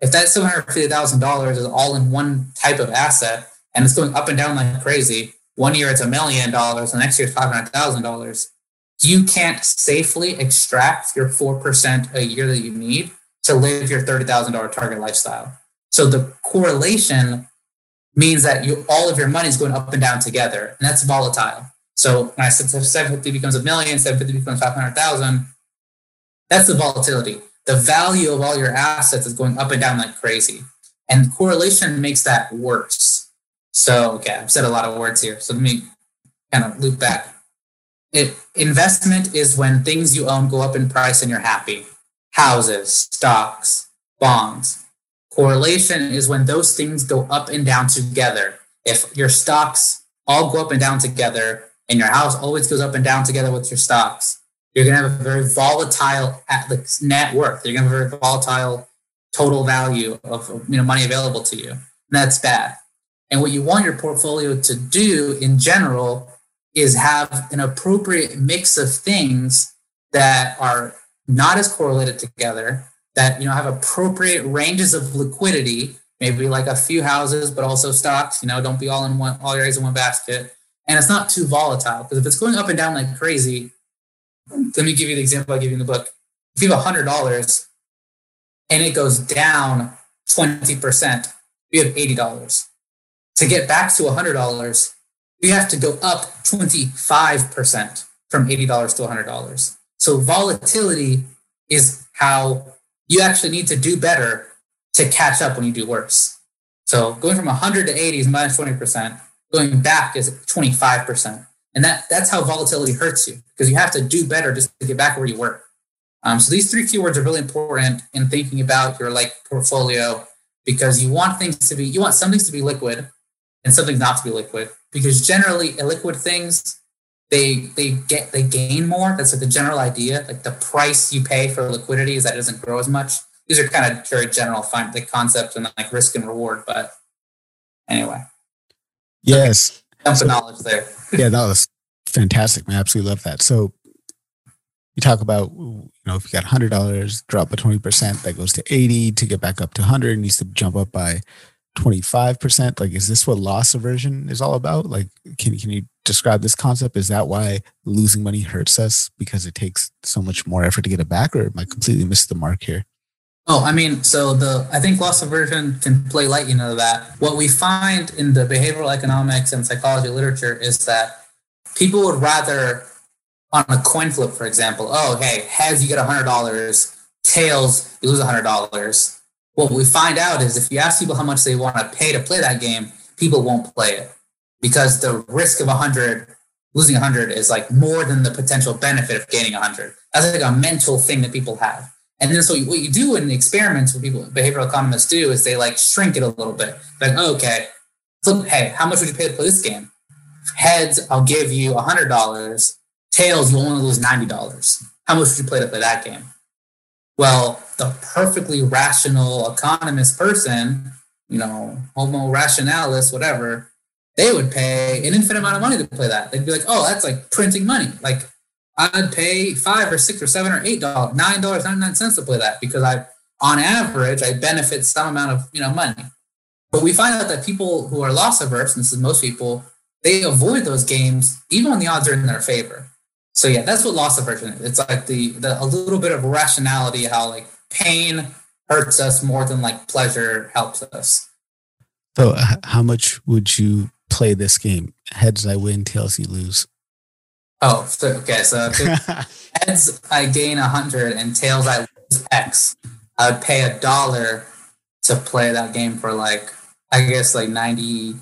if that $750,000 is all in one type of asset and it's going up and down like crazy, one year it's a million dollars, the next year it's $500,000, you can't safely extract your 4% a year that you need to live your $30,000 target lifestyle. So the correlation means that you all of your money is going up and down together, and that's volatile. So when I said 750 becomes a million, 750 becomes 500,000, that's the volatility. The value of all your assets is going up and down like crazy. And correlation makes that worse. So, okay, I've said a lot of words here. So let me kind of loop back. It, investment is when things you own go up in price and you're happy. Houses, stocks, bonds. Correlation is when those things go up and down together. If your stocks all go up and down together and your house always goes up and down together with your stocks, you're going to have a very volatile net worth. You're going to have a very volatile total value of you know money available to you. And that's bad. And what you want your portfolio to do in general is have an appropriate mix of things that are not as correlated together, that you know have appropriate ranges of liquidity, maybe like a few houses, but also stocks. You know, don't be all in one all your eggs in one basket. And it's not too volatile because if it's going up and down like crazy, let me give you the example I give you in the book. If you have hundred dollars and it goes down 20%, you have $80. To get back to $100, you have to go up 25% from $80 to $100. So volatility is how you actually need to do better to catch up when you do worse. So going from 100 to 80 is minus 20%. Going back is 25%. And that, that's how volatility hurts you because you have to do better just to get back where you were. Um, so these three keywords are really important in thinking about your like portfolio because you want things to be, you want some things to be liquid and some things not to be liquid because generally illiquid things, they, they get, they gain more. That's like the general idea. Like the price you pay for liquidity is that it doesn't grow as much. These are kind of very general, find the concept and like risk and reward. But anyway. Yes. Dump so, knowledge there. yeah, that was fantastic. I absolutely love that. So you talk about, you know, if you got hundred dollars, drop by twenty percent, that goes to eighty. To get back up to hundred, needs to jump up by twenty five percent. Like, is this what loss aversion is all about? Like, can can you describe this concept? Is that why losing money hurts us because it takes so much more effort to get it back, or am I completely missed the mark here? Oh, I mean, so the I think loss aversion can play light into that. What we find in the behavioral economics and psychology literature is that people would rather on a coin flip, for example, oh hey, heads you get hundred dollars, tails you lose hundred dollars. What we find out is if you ask people how much they want to pay to play that game, people won't play it because the risk of hundred losing hundred is like more than the potential benefit of gaining hundred. That's like a mental thing that people have. And then so what you do in experiments, what people behavioral economists do is they like shrink it a little bit. Like, oh, okay, so hey, how much would you pay to play this game? Heads, I'll give you hundred dollars. Tails, you only lose ninety dollars. How much would you play to play that game? Well, the perfectly rational economist person, you know, homo rationalis, whatever, they would pay an infinite amount of money to play that. They'd be like, oh, that's like printing money. Like I'd pay five or six or seven or eight dollars, nine dollars ninety nine cents to play that because I, on average, I benefit some amount of you know money. But we find out that people who are loss averse, and this is most people, they avoid those games even when the odds are in their favor. So yeah, that's what loss aversion is. It's like the, the a little bit of rationality, how like pain hurts us more than like pleasure helps us. So, how much would you play this game? Heads, I win. Tails, you lose. Oh, so, okay. So *laughs* heads, I gain a hundred, and tails, I lose X. I would pay a dollar to play that game for like, I guess like ninety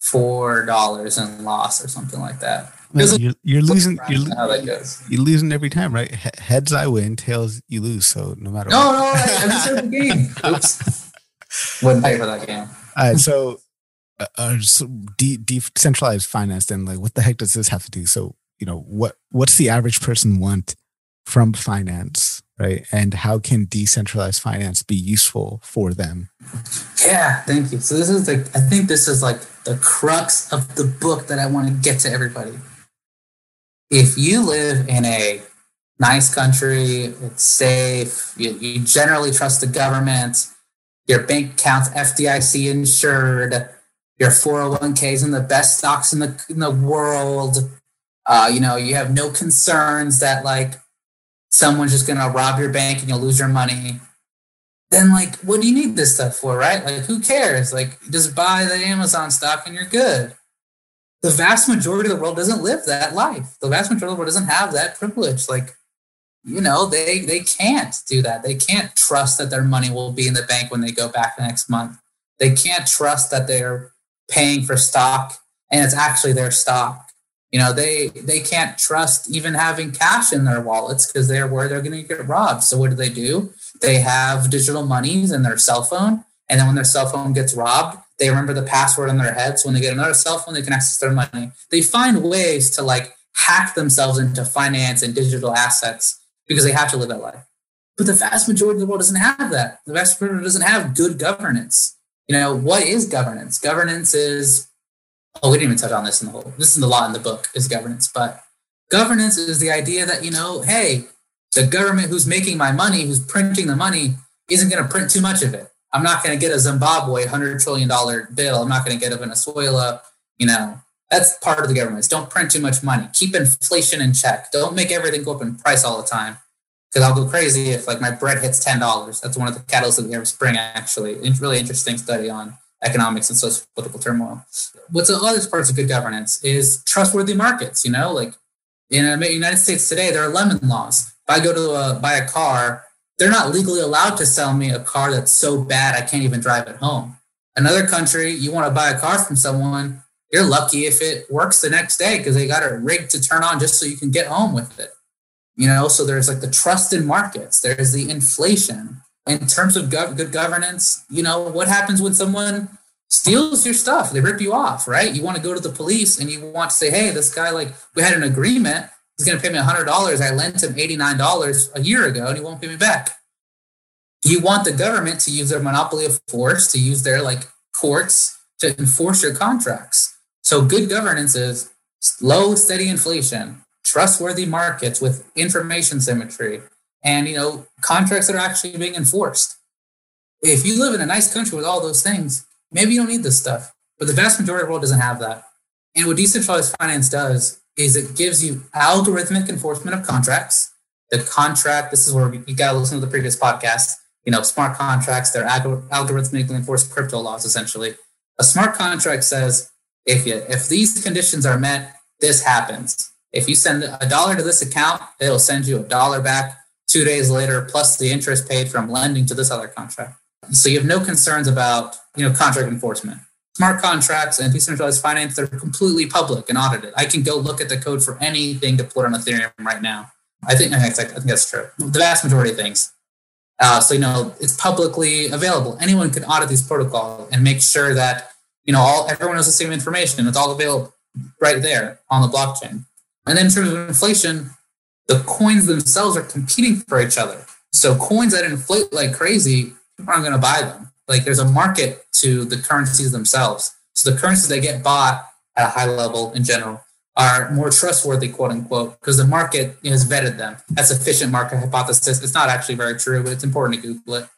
four dollars in loss or something like that. you're, you're losing. You're, how that goes. You're losing every time, right? Heads, I win. Tails, you lose. So no matter. No, what. no, I, just the game. Oops. Wouldn't pay for that game. *laughs* All right. So uh, uh de- decentralized finance, then like what the heck does this have to do? So you know what what's the average person want from finance, right? And how can decentralized finance be useful for them? Yeah, thank you. So this is like I think this is like the crux of the book that I want to get to everybody. If you live in a nice country, it's safe, you, you generally trust the government, your bank account's FDIC insured, your 401ks in the best stocks in the in the world. Uh, you know, you have no concerns that like someone's just gonna rob your bank and you'll lose your money. Then like what do you need this stuff for, right? Like who cares? Like just buy the Amazon stock and you're good. The vast majority of the world doesn't live that life. The vast majority of the world doesn't have that privilege. Like you know they they can't do that they can't trust that their money will be in the bank when they go back the next month they can't trust that they're paying for stock and it's actually their stock you know they they can't trust even having cash in their wallets because they're where they're going to get robbed so what do they do they have digital monies in their cell phone and then when their cell phone gets robbed they remember the password in their head so when they get another cell phone they can access their money they find ways to like hack themselves into finance and digital assets because they have to live that life. But the vast majority of the world doesn't have that. The vast majority doesn't have good governance. You know, what is governance? Governance is, oh, we didn't even touch on this in the whole, this is a lot in the book is governance, but governance is the idea that, you know, hey, the government who's making my money, who's printing the money, isn't going to print too much of it. I'm not going to get a Zimbabwe $100 trillion bill. I'm not going to get a Venezuela, you know, that's part of the government. Don't print too much money. Keep inflation in check. Don't make everything go up in price all the time. Because I'll go crazy if like my bread hits ten dollars. That's one of the catalysts of the Arab Spring. Actually, it's really interesting study on economics and social political turmoil. What's the other parts of good governance is trustworthy markets. You know, like in the United States today, there are lemon laws. If I go to a, buy a car, they're not legally allowed to sell me a car that's so bad I can't even drive it home. Another country, you want to buy a car from someone, you're lucky if it works the next day because they got it rigged to turn on just so you can get home with it. You know, so there's like the trust in markets, there's the inflation. In terms of gov- good governance, you know, what happens when someone steals your stuff? They rip you off, right? You want to go to the police and you want to say, hey, this guy, like, we had an agreement. He's going to pay me $100. I lent him $89 a year ago and he won't pay me back. You want the government to use their monopoly of force, to use their like courts to enforce your contracts. So good governance is low, steady inflation, trustworthy markets with information symmetry, and you know contracts that are actually being enforced. If you live in a nice country with all those things, maybe you don't need this stuff. But the vast majority of the world doesn't have that. And what decentralized finance does is it gives you algorithmic enforcement of contracts. The contract, this is where you got to listen to the previous podcast. You know, smart contracts, they're algorithmically enforced crypto laws, essentially. A smart contract says if you if these conditions are met, this happens. If you send a dollar to this account, it'll send you a dollar back two days later, plus the interest paid from lending to this other contract. So you have no concerns about you know contract enforcement. Smart contracts and decentralized finance, they're completely public and audited. I can go look at the code for anything put on Ethereum right now. I think, I think that's true. The vast majority of things. Uh, so, you know, it's publicly available. Anyone can audit these protocols and make sure that you know, all everyone has the same information. It's all available right there on the blockchain. And then in terms of inflation, the coins themselves are competing for each other. So coins that inflate like crazy, people aren't going to buy them. Like there's a market to the currencies themselves. So the currencies that get bought at a high level in general are more trustworthy, quote unquote, because the market has vetted them. That's efficient market hypothesis. It's not actually very true, but it's important to Google it.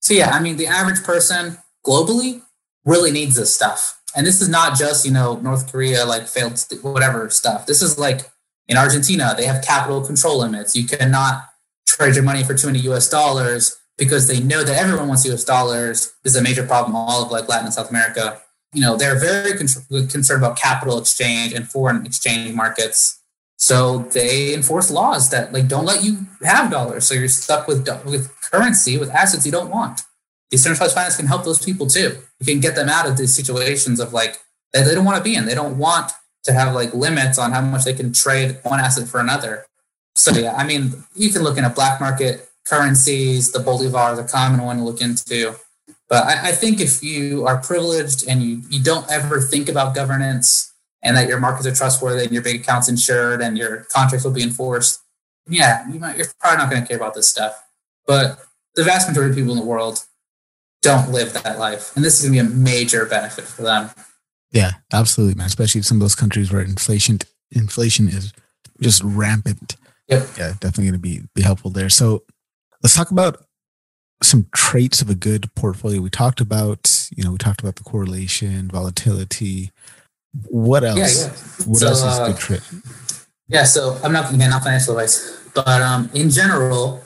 So yeah, I mean, the average person globally really needs this stuff. And this is not just, you know, North Korea, like failed whatever stuff. This is like in Argentina, they have capital control limits. You cannot trade your money for 20 US dollars because they know that everyone wants US dollars. This is a major problem all of like Latin and South America. You know, they're very con- concerned about capital exchange and foreign exchange markets. So they enforce laws that like don't let you have dollars. So you're stuck with with currency with assets you don't want decentralized finance can help those people too. You can get them out of these situations of like that they don't want to be in. They don't want to have like limits on how much they can trade one asset for another. So yeah, I mean, you can look into black market currencies. The bolivar, the common one to look into. But I, I think if you are privileged and you, you don't ever think about governance and that your markets are trustworthy and your bank account's insured and your contracts will be enforced, yeah, you might, you're probably not going to care about this stuff. But the vast majority of people in the world don't live that life. And this is going to be a major benefit for them. Yeah, absolutely, man. Especially some of those countries where inflation inflation is just rampant. Yep. Yeah, definitely going to be be helpful there. So let's talk about some traits of a good portfolio. We talked about, you know, we talked about the correlation, volatility. What else? Yeah, yeah. What so, else is uh, good trait? Yeah, so I'm not again not financial advice, but um, in general,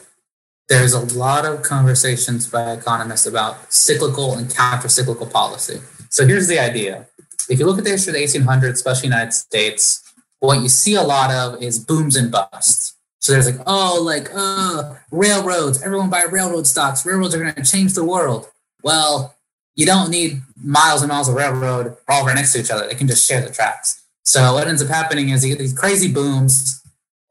there's a lot of conversations by economists about cyclical and counter-cyclical policy. So here's the idea: if you look at the history of the 1800s, especially United States, what you see a lot of is booms and busts. So there's like, oh, like, uh, railroads, everyone buy railroad stocks. Railroads are going to change the world. Well, you don't need miles and miles of railroad all right next to each other. They can just share the tracks. So what ends up happening is you get these crazy booms,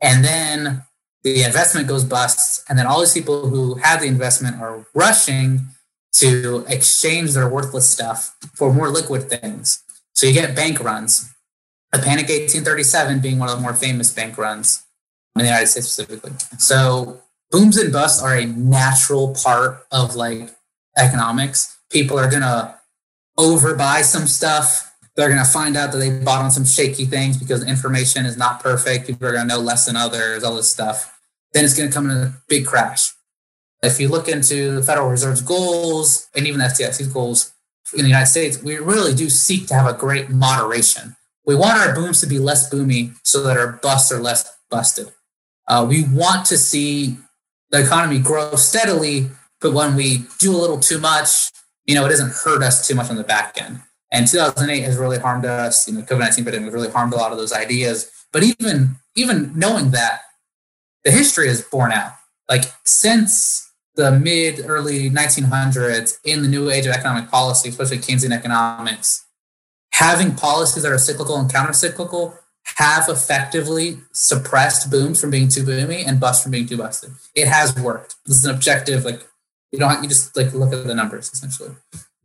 and then the investment goes bust, and then all these people who had the investment are rushing to exchange their worthless stuff for more liquid things. So you get bank runs. The Panic 1837 being one of the more famous bank runs in the United States specifically. So booms and busts are a natural part of like economics. People are gonna overbuy some stuff. They're gonna find out that they bought on some shaky things because information is not perfect. People are gonna know less than others, all this stuff. Then it's gonna come in a big crash. If you look into the Federal Reserve's goals and even the FDIC's goals in the United States, we really do seek to have a great moderation. We want our booms to be less boomy so that our busts are less busted. Uh, we want to see the economy grow steadily, but when we do a little too much, you know, it doesn't hurt us too much on the back end. And 2008 has really harmed us. You know, COVID-19 pandemic really harmed a lot of those ideas. But even even knowing that, the history is borne out. Like since the mid early 1900s, in the new age of economic policy, especially Keynesian economics, having policies that are cyclical and counter-cyclical have effectively suppressed booms from being too boomy and busts from being too busted. It has worked. This is an objective, like you don't you just like look at the numbers essentially.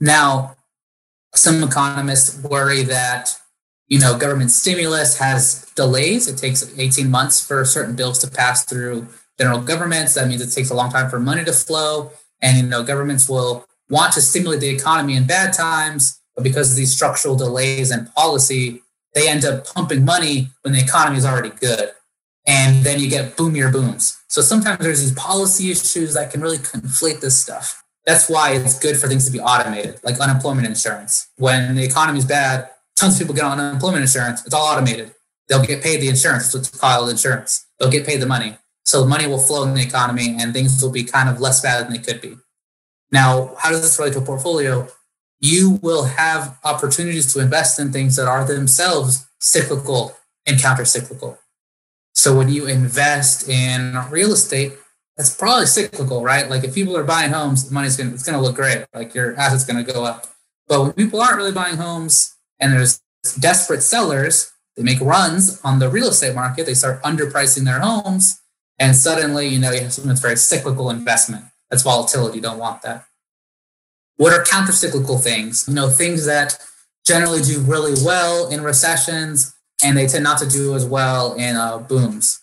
Now, some economists worry that you know government stimulus has delays. It takes 18 months for certain bills to pass through general governments. That means it takes a long time for money to flow. And you know, governments will want to stimulate the economy in bad times, but because of these structural delays and policy, they end up pumping money when the economy is already good. And then you get boomier booms. So sometimes there's these policy issues that can really conflate this stuff. That's why it's good for things to be automated, like unemployment insurance. When the economy is bad, tons of people get on unemployment insurance. It's all automated. They'll get paid the insurance. It's called insurance. They'll get paid the money. So the money will flow in the economy and things will be kind of less bad than they could be. Now, how does this relate to a portfolio? you will have opportunities to invest in things that are themselves cyclical and counter cyclical. So when you invest in real estate, that's probably cyclical, right? Like if people are buying homes, the money's gonna it's gonna look great. Like your assets gonna go up. But when people aren't really buying homes and there's desperate sellers, they make runs on the real estate market, they start underpricing their homes, and suddenly, you know, you have something that's very cyclical investment. That's volatility. You don't want that. What are countercyclical things? You know, things that generally do really well in recessions and they tend not to do as well in uh, booms.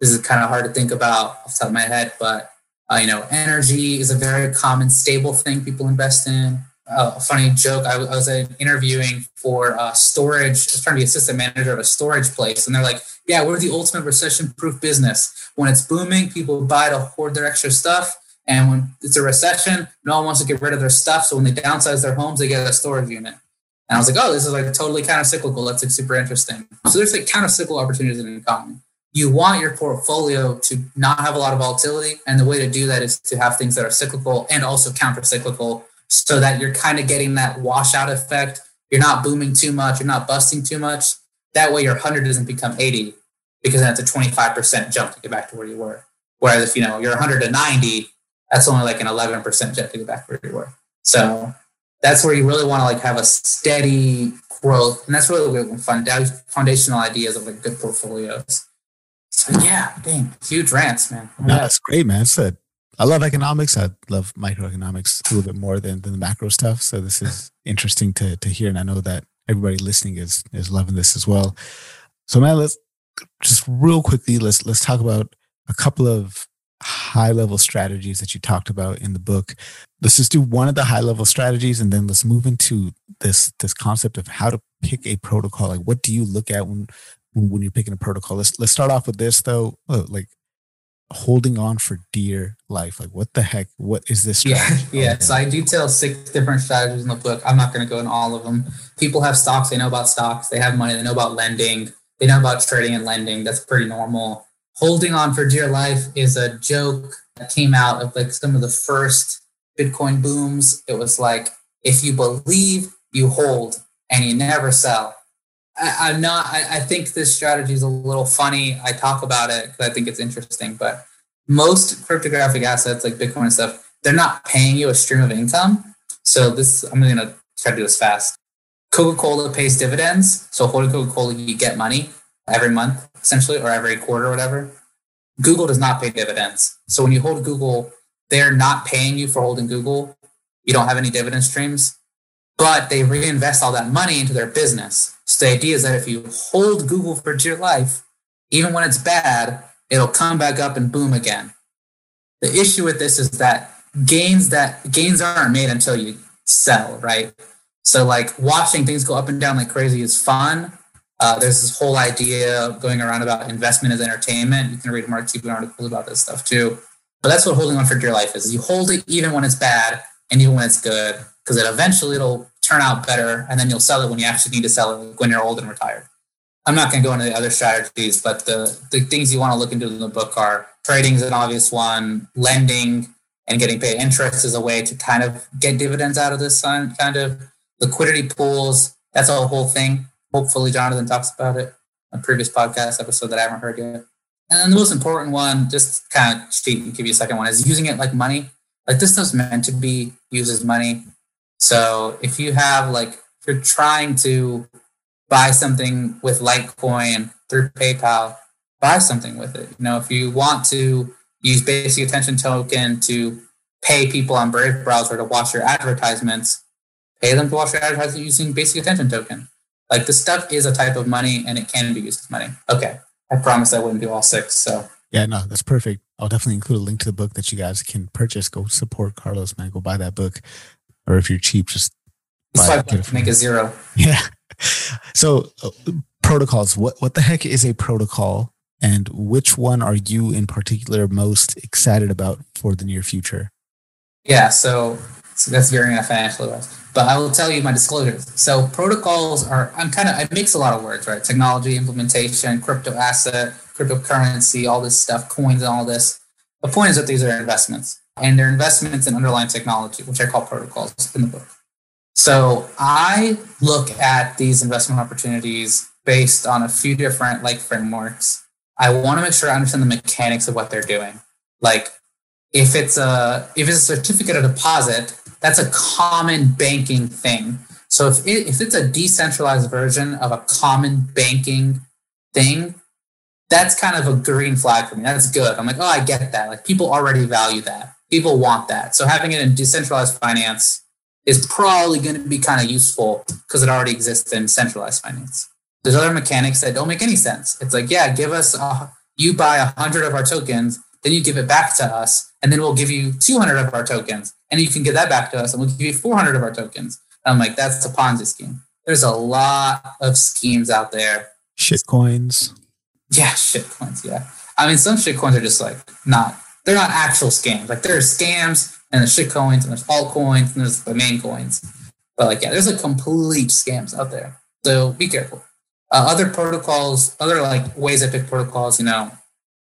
This is kind of hard to think about off the top of my head, but uh, you know, energy is a very common stable thing people invest in. Uh, a funny joke: I, I was uh, interviewing for uh, storage. I was trying to be assistant manager of a storage place, and they're like, "Yeah, we're the ultimate recession-proof business. When it's booming, people buy to hoard their extra stuff. And when it's a recession, no one wants to get rid of their stuff. So when they downsize their homes, they get a storage unit. And I was like, oh, this is like totally counter cyclical. That's like super interesting. So there's like counter cyclical opportunities in an economy. You want your portfolio to not have a lot of volatility. And the way to do that is to have things that are cyclical and also counter cyclical so that you're kind of getting that washout effect. You're not booming too much, you're not busting too much. That way your 100 doesn't become 80 because that's a 25% jump to get back to where you were. Whereas if you know you're 190, that's only like an 11% jump to get back where you were. So that's where you really want to like have a steady growth. And that's really the foundational ideas of like good portfolios. So yeah, dang, huge rants, man. No, that's great, man. It's a, I love economics. I love microeconomics a little bit more than, than the macro stuff. So this is interesting to to hear, and I know that everybody listening is is loving this as well. So man, let's just real quickly let's let's talk about a couple of high level strategies that you talked about in the book. Let's just do one of the high level strategies, and then let's move into this this concept of how to pick a protocol. Like, what do you look at when when you're picking a protocol? Let's let's start off with this though. Oh, like holding on for dear life. Like, what the heck? What is this? Strategy? Yeah, yeah. So I detail six different strategies in the book. I'm not going to go into all of them. People have stocks. They know about stocks. They have money. They know about lending. They know about trading and lending. That's pretty normal. Holding on for dear life is a joke that came out of like some of the first Bitcoin booms. It was like, if you believe, you hold and you never sell. I, am not. I, I, think this strategy is a little funny. I talk about it because I think it's interesting. But most cryptographic assets like Bitcoin and stuff, they're not paying you a stream of income. So this, I'm going to try to do this fast. Coca-Cola pays dividends. So holding Coca-Cola, you get money every month essentially, or every quarter or whatever. Google does not pay dividends. So when you hold Google, they're not paying you for holding Google. You don't have any dividend streams, but they reinvest all that money into their business. So the idea is that if you hold Google for dear life, even when it's bad, it'll come back up and boom again. The issue with this is that gains that gains aren't made until you sell, right? So like watching things go up and down like crazy is fun. Uh, there's this whole idea going around about investment as entertainment. You can read Mark Cuban articles about this stuff too. But that's what holding on for dear life is. You hold it even when it's bad and even when it's good, because it eventually it'll turn out better, and then you'll sell it when you actually need to sell it when you're old and retired. I'm not going to go into the other strategies, but the, the things you want to look into in the book are trading is an obvious one, lending and getting paid interest is a way to kind of get dividends out of this kind of liquidity pools. That's a whole thing. Hopefully, Jonathan talks about it on a previous podcast episode that I haven't heard yet. And then the most important one, just kind of cheat and give you a second one, is using it like money. Like this stuff's meant to be used as money. So if you have like, if you're trying to buy something with Litecoin through PayPal, buy something with it. You know, if you want to use basic attention token to pay people on Brave browser to watch your advertisements, pay them to watch your advertisements using basic attention token. Like the stuff is a type of money and it can be used as money. Okay. I promise I wouldn't do all six. So yeah, no, that's perfect. I'll definitely include a link to the book that you guys can purchase. Go support Carlos, man. Go buy that book or if you're cheap, just buy it, make a zero. *laughs* Yeah. So uh, protocols. What what the heck is a protocol, and which one are you in particular most excited about for the near future? Yeah. So, so that's very financial advice. But I will tell you my disclosures. So protocols are I'm kind of I mix a lot of words, right? Technology, implementation, crypto asset, cryptocurrency, all this stuff, coins, and all this. The point is that these are investments and they're investments in underlying technology, which I call protocols in the book. So I look at these investment opportunities based on a few different like frameworks. I want to make sure I understand the mechanics of what they're doing. Like if it's a if it's a certificate of deposit, that's a common banking thing. So if it, if it's a decentralized version of a common banking thing, that's kind of a green flag for me. That's good. I'm like, oh, I get that. Like people already value that people want that. So having it in decentralized finance is probably going to be kind of useful because it already exists in centralized finance. There's other mechanics that don't make any sense. It's like, yeah, give us, a, you buy a hundred of our tokens, then you give it back to us, and then we'll give you 200 of our tokens, and you can give that back to us, and we'll give you 400 of our tokens. And I'm like, that's a Ponzi scheme. There's a lot of schemes out there. Shit coins. Yeah, *laughs* shit coins. Yeah. I mean, some shit coins are just like not they're not actual scams. Like there's scams and there's shit coins and there's altcoins and there's the main coins. But like yeah, there's like complete scams out there. So be careful. Uh, other protocols, other like ways I pick protocols, you know,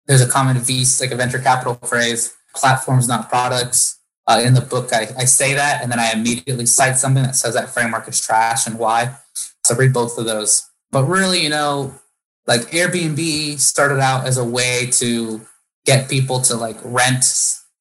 there's a common VC, like a venture capital phrase, platforms, not products. Uh, in the book, I, I say that, and then I immediately cite something that says that framework is trash and why. So read both of those. But really, you know, like Airbnb started out as a way to get people to like rent,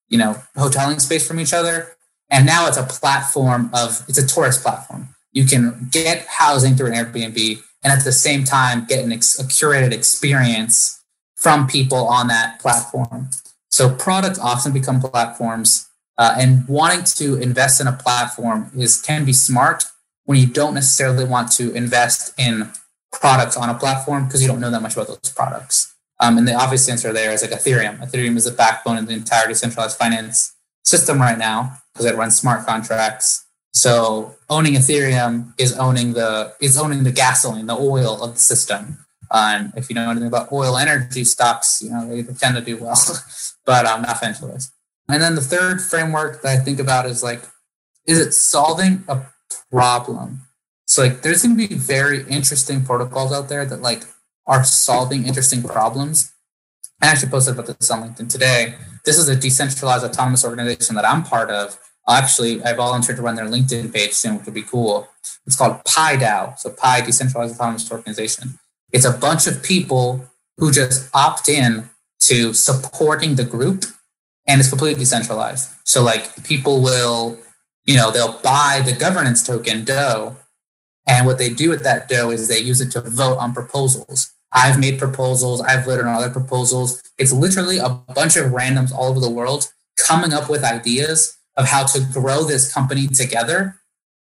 you know, hoteling space from each other. And now it's a platform of, it's a tourist platform. You can get housing through an Airbnb and at the same time get an ex- a curated experience from people on that platform. So products often become platforms, uh, and wanting to invest in a platform is can be smart when you don't necessarily want to invest in products on a platform because you don't know that much about those products. Um, and the obvious answer there is like Ethereum. Ethereum is the backbone of the entire decentralized finance system right now because it runs smart contracts. So owning Ethereum is owning the is owning the gasoline, the oil of the system. And if you know anything about oil energy stocks, you know they tend to do well, *laughs* but um, not financial risk. And then the third framework that I think about is like, is it solving a problem? So like, there's going to be very interesting protocols out there that like are solving interesting problems. I actually posted about this on LinkedIn today. This is a decentralized autonomous organization that I'm part of. Actually, I volunteered to run their LinkedIn page soon, which would be cool. It's called PieDAO, so Pie Decentralized Autonomous Organization. It's a bunch of people who just opt in to supporting the group and it's completely decentralized. So like people will, you know, they'll buy the governance token DOUGH, and what they do with that DOUGH is they use it to vote on proposals. I've made proposals. I've voted on other proposals. It's literally a bunch of randoms all over the world coming up with ideas of how to grow this company together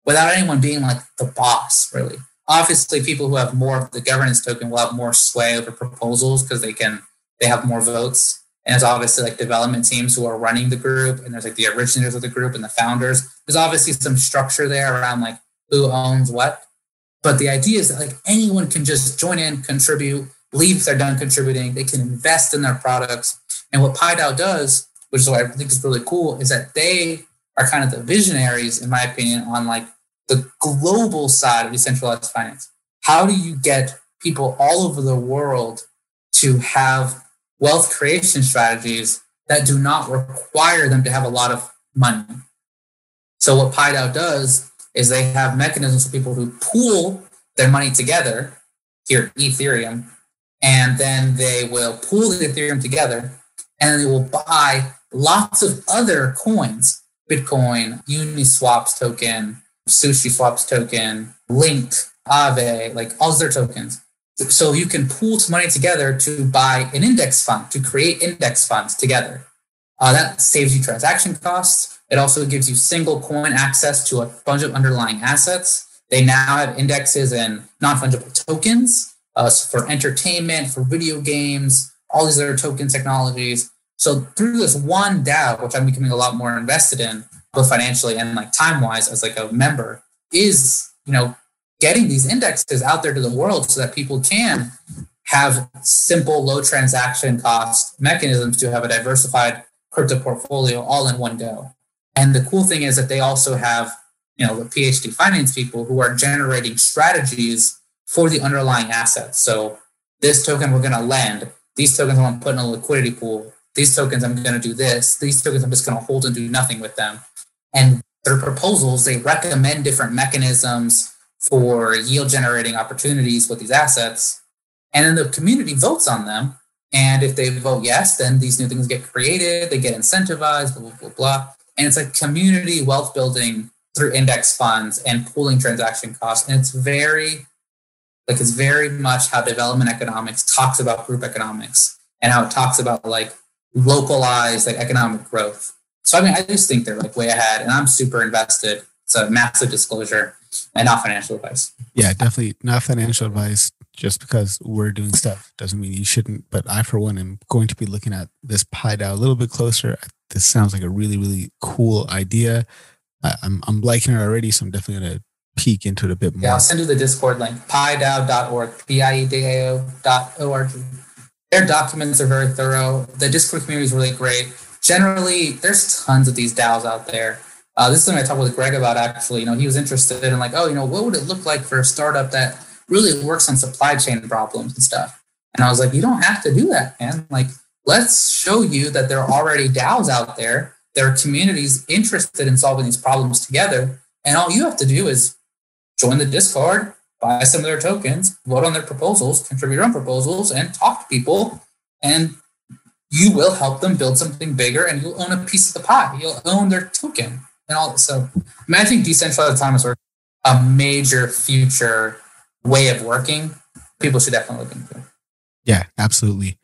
without anyone being like the boss, really. Obviously, people who have more of the governance token will have more sway over proposals because they can they have more votes. And it's obviously like development teams who are running the group, and there's like the originators of the group and the founders. There's obviously some structure there around like who owns what. But the idea is that like anyone can just join in, contribute, leave if they're done contributing. They can invest in their products. And what PieDAO does, which is what I think is really cool, is that they are kind of the visionaries, in my opinion, on like the global side of decentralized finance. How do you get people all over the world to have wealth creation strategies that do not require them to have a lot of money? So what PieDAO does is they have mechanisms for people who pool their money together here Ethereum, and then they will pool the Ethereum together, and they will buy lots of other coins, Bitcoin, Uniswaps token, Sushi Swaps token, Link, Aave, like all their tokens. So you can pool money together to buy an index fund, to create index funds together. Uh, that saves you transaction costs. It also gives you single coin access to a bunch of underlying assets. They now have indexes and non fungible tokens uh, for entertainment, for video games, all these other token technologies. So through this one DAO, which I'm becoming a lot more invested in, both financially and like time wise as like a member, is you know getting these indexes out there to the world so that people can have simple low transaction cost mechanisms to have a diversified crypto portfolio all in one go. And the cool thing is that they also have, you know, the PhD finance people who are generating strategies for the underlying assets. So this token we're going to lend, these tokens I want to put in a liquidity pool, these tokens I'm going to do this, these tokens I'm just going to hold and do nothing with them. And their proposals, they recommend different mechanisms for yield generating opportunities with these assets. And then the community votes on them. And if they vote yes, then these new things get created, they get incentivized, blah, blah, blah, blah. And it's like community wealth building through index funds and pooling transaction costs. And it's very, like, it's very much how development economics talks about group economics and how it talks about like localized like economic growth. So I mean, I just think they're like way ahead, and I'm super invested. It's a massive disclosure and not financial advice. Yeah, definitely not financial advice. Just because we're doing stuff doesn't mean you shouldn't. But I, for one, am going to be looking at this PieDAO a little bit closer. This sounds like a really, really cool idea. I, I'm I'm liking it already, so I'm definitely going to peek into it a bit more. Yeah, I'll send you the Discord link, piedao.org, dot O-R-G. Their documents are very thorough. The Discord community is really great. Generally, there's tons of these DAOs out there. Uh, this is something I talked with Greg about actually. You know, he was interested in like, oh, you know, what would it look like for a startup that really works on supply chain problems and stuff? And I was like, you don't have to do that, man. Like, let's show you that there are already DAOs out there. There are communities interested in solving these problems together. And all you have to do is join the Discord, buy some of their tokens, vote on their proposals, contribute your own proposals, and talk to people. And you will help them build something bigger and you'll own a piece of the pie. You'll own their token and all. So, I, mean, I think decentralized autonomous work a major future way of working. People should definitely look into. Yeah, absolutely.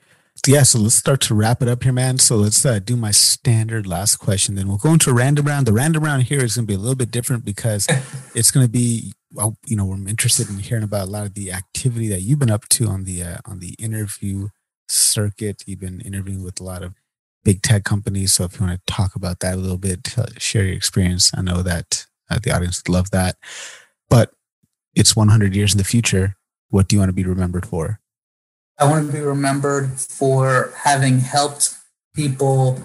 yeah, so let's start to wrap it up here, man. So let's uh, do my standard last question. Then we'll go into a random round. The random round here is going to be a little bit different because *laughs* it's going to be, well, you know, we're interested in hearing about a lot of the activity that you've been up to on the uh, on the interview circuit. You've been interviewing with a lot of big tech companies. So if you want to talk about that a little bit, uh, share your experience. I know that uh, the audience would love that. But it's 100 years in the future. What do you want to be remembered for? I want to be remembered for having helped people.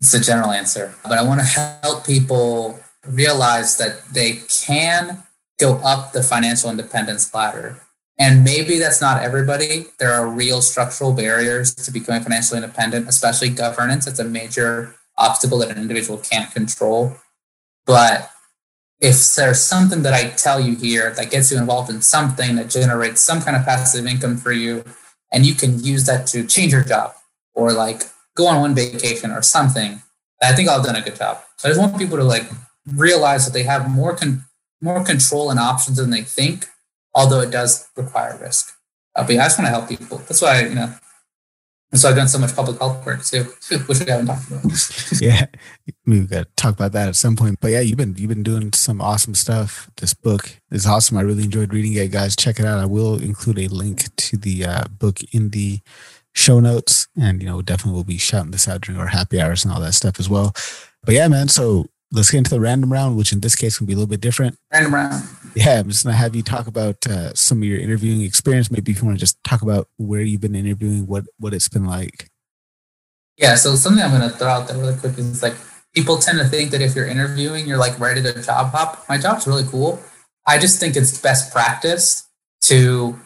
It's a general answer, but I want to help people realize that they can go up the financial independence ladder. And maybe that's not everybody. There are real structural barriers to becoming financially independent, especially governance. It's a major obstacle that an individual can't control. But if there's something that I tell you here that gets you involved in something that generates some kind of passive income for you, and you can use that to change your job or like go on one vacation or something, I think I've done a good job. So I just want people to like realize that they have more con- more control and options than they think, although it does require risk. Uh, but yeah, I just want to help people. That's why you know and so I've done so much public health work too, which we haven't talked about. *laughs* yeah, we've got to talk about that at some point. But yeah, you've been you've been doing some awesome stuff. This book is awesome. I really enjoyed reading it, guys. Check it out. I will include a link to the uh, book in the show notes, and you know, definitely we'll be shouting this out during our happy hours and all that stuff as well. But yeah, man. So let's get into the random round, which in this case can be a little bit different. Random round. Yeah, I'm just gonna have you talk about uh, some of your interviewing experience. Maybe if you want to just talk about where you've been interviewing, what what it's been like. Yeah, so something I'm gonna throw out there really quick is like people tend to think that if you're interviewing, you're like ready to job hop. My job's really cool. I just think it's best practice to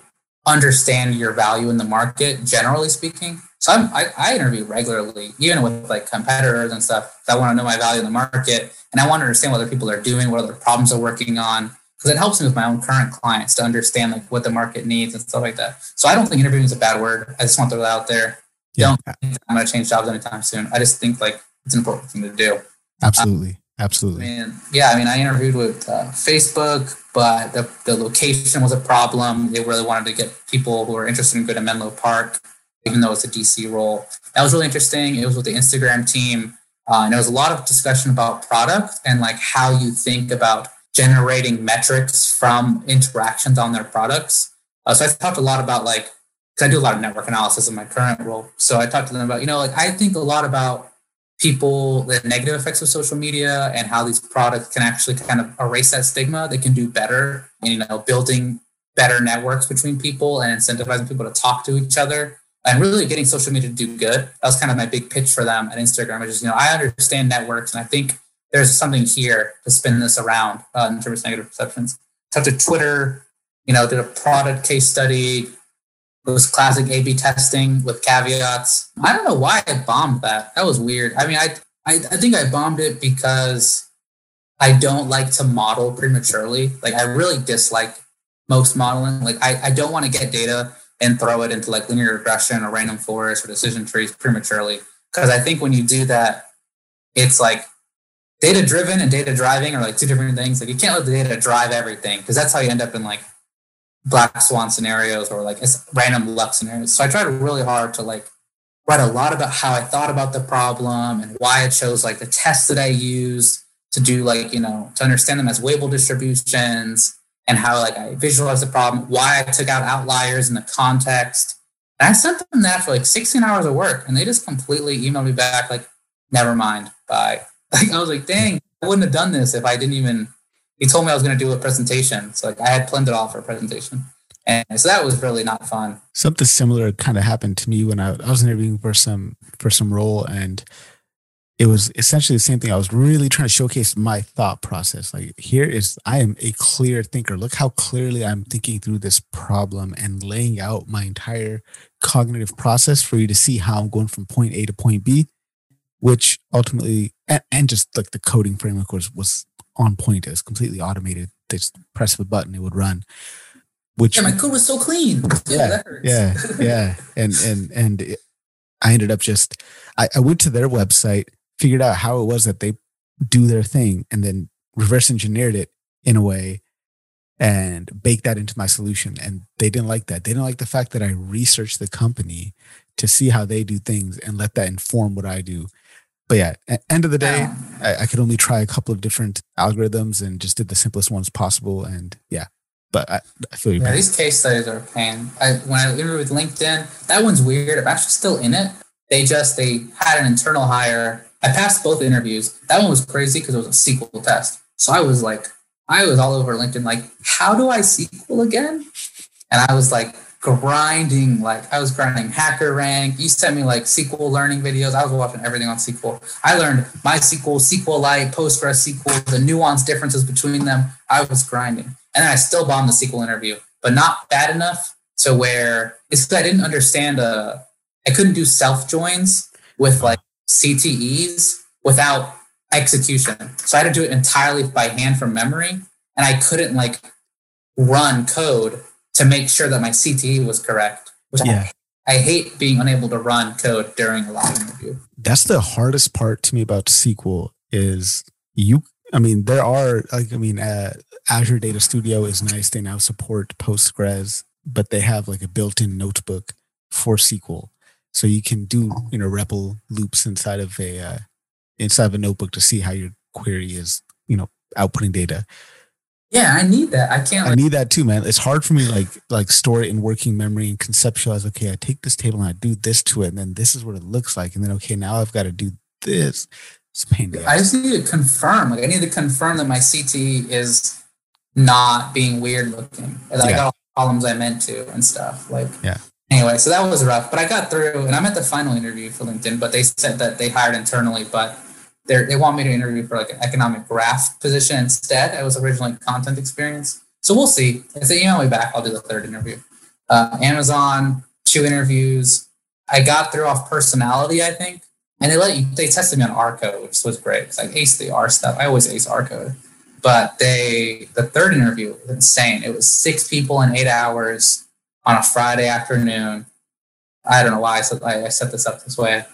understand your value in the market, generally speaking. So I'm, I, I interview regularly, even with like competitors and stuff. I want to know my value in the market, and I want to understand what other people are doing, what other problems they're working on, because it helps me with my own current clients to understand like what the market needs and stuff like that. So I don't think interviewing is a bad word. I just want to throw that out there. Yeah. Don't I'm going to change jobs anytime soon. I just think like it's an important thing to do. Absolutely. Um, Absolutely. I mean, yeah, I mean, I interviewed with uh, Facebook, but the, the location was a problem. They really wanted to get people who are interested in going to Menlo Park even though it's a DC role. That was really interesting. It was with the Instagram team. Uh, and there was a lot of discussion about product and like how you think about generating metrics from interactions on their products. Uh, so I talked a lot about like, because I do a lot of network analysis in my current role. So I talked to them about, you know, like I think a lot about people, the negative effects of social media and how these products can actually kind of erase that stigma. They can do better, you know, building better networks between people and incentivizing people to talk to each other and really getting social media to do good. That was kind of my big pitch for them at Instagram, which is, you know, I understand networks and I think there's something here to spin this around uh, in terms of negative perceptions. Talked to Twitter, you know, did a product case study. It was classic A/B testing with caveats. I don't know why I bombed that. That was weird. I mean, I I, I think I bombed it because I don't like to model prematurely. Like I really dislike most modeling. Like I, I don't want to get data and throw it into like linear regression or random forest or decision trees prematurely. Because I think when you do that, it's like data driven and data driving are like two different things. Like you can't let the data drive everything because that's how you end up in like black swan scenarios or like random luck scenarios. So I tried really hard to like write a lot about how I thought about the problem and why I chose like the tests that I used to do like, you know, to understand them as Weibull distributions and how like I visualized the problem, why I took out outliers in the context. And I sent them that for like 16 hours of work and they just completely emailed me back like, never mind, bye. *laughs* Like I was like, dang, I wouldn't have done this if I didn't even he told me I was going to do a presentation. So like I had planned it all for a presentation. And so that was really not fun. Something similar kind of happened to me when I, I was interviewing for some for some role and it was essentially the same thing. I was really trying to showcase my thought process. Like, here is, I am a clear thinker. Look how clearly I'm thinking through this problem and laying out my entire cognitive process for you to see how I'm going from point A to point B, which ultimately, and, and just like the coding framework was, was on point. It was completely automated. They Just press a button, it would run. Which yeah, my code was so clean. Yeah, yeah, yeah. And and and it, I ended up just I, I went to their website figured out how it was that they do their thing and then reverse engineered it in a way and baked that into my solution. And they didn't like that. They didn't like the fact that I researched the company to see how they do things and let that inform what I do. But yeah, at end of the day, yeah. I, I, could only try a couple of different algorithms and just did the simplest ones possible. And yeah, but I, I feel you. Yeah, these case studies are a pain. I, when I interviewed with LinkedIn, that one's weird. I'm actually still in it. They just they had an internal hire. I passed both interviews. That one was crazy because it was a SQL test. So I was like, I was all over LinkedIn, like, how do I SQL again? And I was like, grinding like I was grinding HackerRank. You sent me like SQL learning videos. I was watching everything on SQL. I learned MySQL, SQLite, Postgres SQL, the nuance differences between them. I was grinding. And I still bombed the SQL interview, but not bad enough to where it's I didn't understand uh I couldn't do self joins with like CTEs without execution. So I had to do it entirely by hand from memory. And I couldn't like run code to make sure that my CTE was correct. Which yeah. I, I hate being unable to run code during a live interview. That's the hardest part to me about SQL is you. I mean, there are like I mean, uh, Azure Data Studio is nice. They now support Postgres, but they have like a built-in notebook for SQL, so you can do you know REPL loops inside of a uh, inside of a notebook to see how your query is you know outputting data. Yeah, I need that. I can't. I need that too, man. It's hard for me, like like store it in working memory and conceptualize. Okay, I take this table and I do this to it, and then this is what it looks like, and then okay, now I've got to do this. It's pain. I just need to confirm. Like I need to confirm that my CT is not being weird looking. That yeah. I got all the columns I meant to and stuff. Like yeah. Anyway, so that was rough, but I got through, and I'm at the final interview for LinkedIn. But they said that they hired internally, but they want me to interview for like an economic graph position instead. I was originally content experience. So we'll see. If they email me back, I'll do the third interview. Uh, Amazon, two interviews. I got through off personality, I think. And they let you, they tested me on R code, which was great because I aced the R stuff. I always ace R code. But they, the third interview was insane. It was six people in eight hours on a Friday afternoon. I don't know why I set, I set this up this way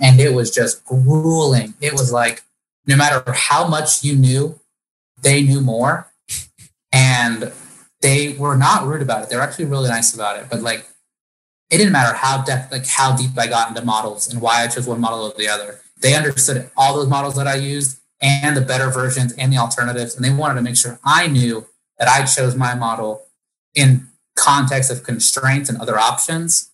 and it was just grueling. It was like no matter how much you knew, they knew more, and they were not rude about it. They were actually really nice about it. But like, it didn't matter how depth, like how deep I got into models and why I chose one model over the other. They understood all those models that I used and the better versions and the alternatives, and they wanted to make sure I knew that I chose my model in context of constraints and other options.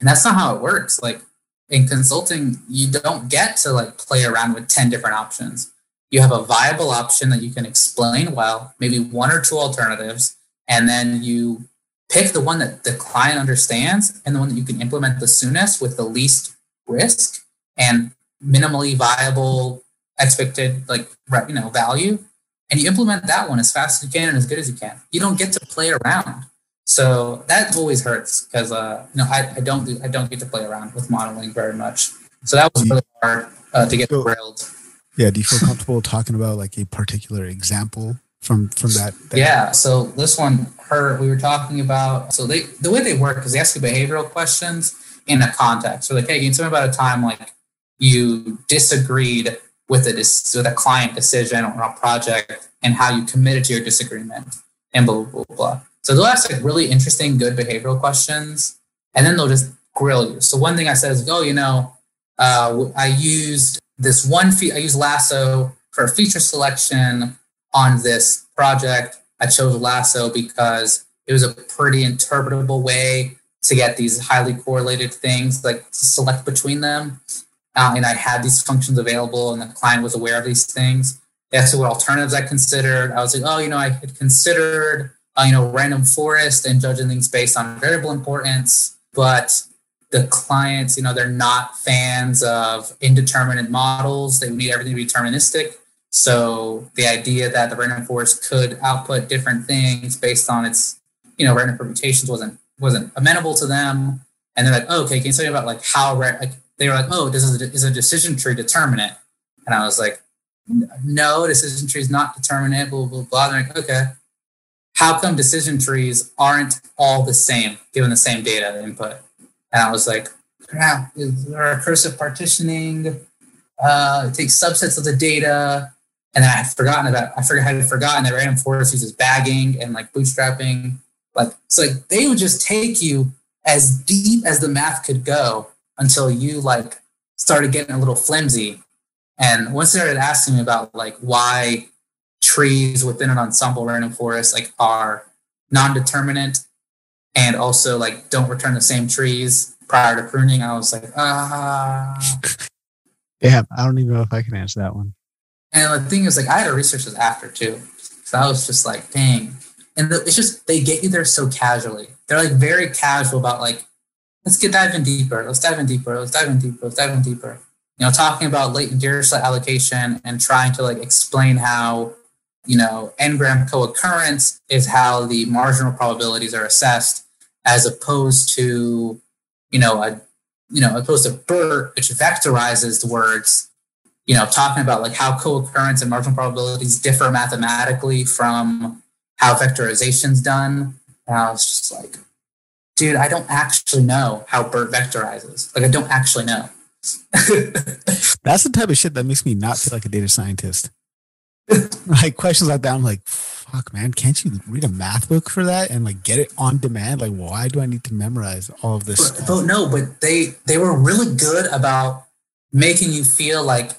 And that's not how it works. Like in consulting, you don't get to like play around with 10 different options. You have a viable option that you can explain well, maybe one or two alternatives, and then you pick the one that the client understands and the one that you can implement the soonest with the least risk and minimally viable expected like you know value and you implement that one as fast as you can and as good as you can you don't get to play around so that always hurts because uh, you know I, I don't do, I don't get to play around with modeling very much. So that was really hard uh, to get so, grilled. Yeah, do you feel comfortable talking about like a particular example from from that? that yeah. So this one, her, we were talking about. So they the way they work is they ask you behavioral questions in a context. So like, hey, can you tell me about a time like you disagreed with a with a client decision or a project and how you committed to your disagreement and blah blah blah. blah. So they'll ask like really interesting, good behavioral questions, and then they'll just grill you. So one thing I said is, oh, you know, uh, I used this one fee. I used Lasso for feature selection on this project. I chose Lasso because it was a pretty interpretable way to get these highly correlated things, like to select between them. Uh, and I had these functions available, and the client was aware of these things. Asked what alternatives I considered. I was like, oh, you know, I had considered uh, you know, random forest and judging things based on variable importance. But the clients, you know, they're not fans of indeterminate models. They need everything to be deterministic. So the idea that the random forest could output different things based on its, you know, random permutations wasn't wasn't amenable to them. And they're like, oh, okay, can you tell me about like how like they were like, oh, this is a, is a decision tree determinate? And I was like, no, decision tree is not determinate. Blah blah blah. They're like, okay how come decision trees aren't all the same given the same data input? And I was like, crap, is there recursive partitioning? Uh, it takes subsets of the data. And I had forgotten about, I forgot, had forgotten that random forest uses bagging and like bootstrapping. Like, it's like they would just take you as deep as the math could go until you like started getting a little flimsy. And once they started asking me about like why trees within an ensemble random forest like are non-determinant and also like don't return the same trees prior to pruning, I was like, ah. Yeah, I don't even know if I can answer that one. And the thing is, like, I had to research this after too. So I was just like, dang. And the, it's just, they get you there so casually. They're like very casual about like, let's get diving deeper. Let's dive in deeper. Let's dive in deeper. Let's dive in deeper. You know, talking about latent deer dirichlet allocation and trying to like explain how, you know, n-gram co-occurrence is how the marginal probabilities are assessed as opposed to, you know, a, you know, opposed to BERT, which vectorizes the words you know, talking about like how co-occurrence and marginal probabilities differ mathematically from how vectorization is done. And I was just like, dude, I don't actually know how BERT vectorizes. Like, I don't actually know. *laughs* That's the type of shit that makes me not feel like a data scientist. *laughs* like questions like that, I'm like, fuck, man, can't you read a math book for that and like get it on demand? Like, why do I need to memorize all of this? But, but no, but they they were really good about making you feel like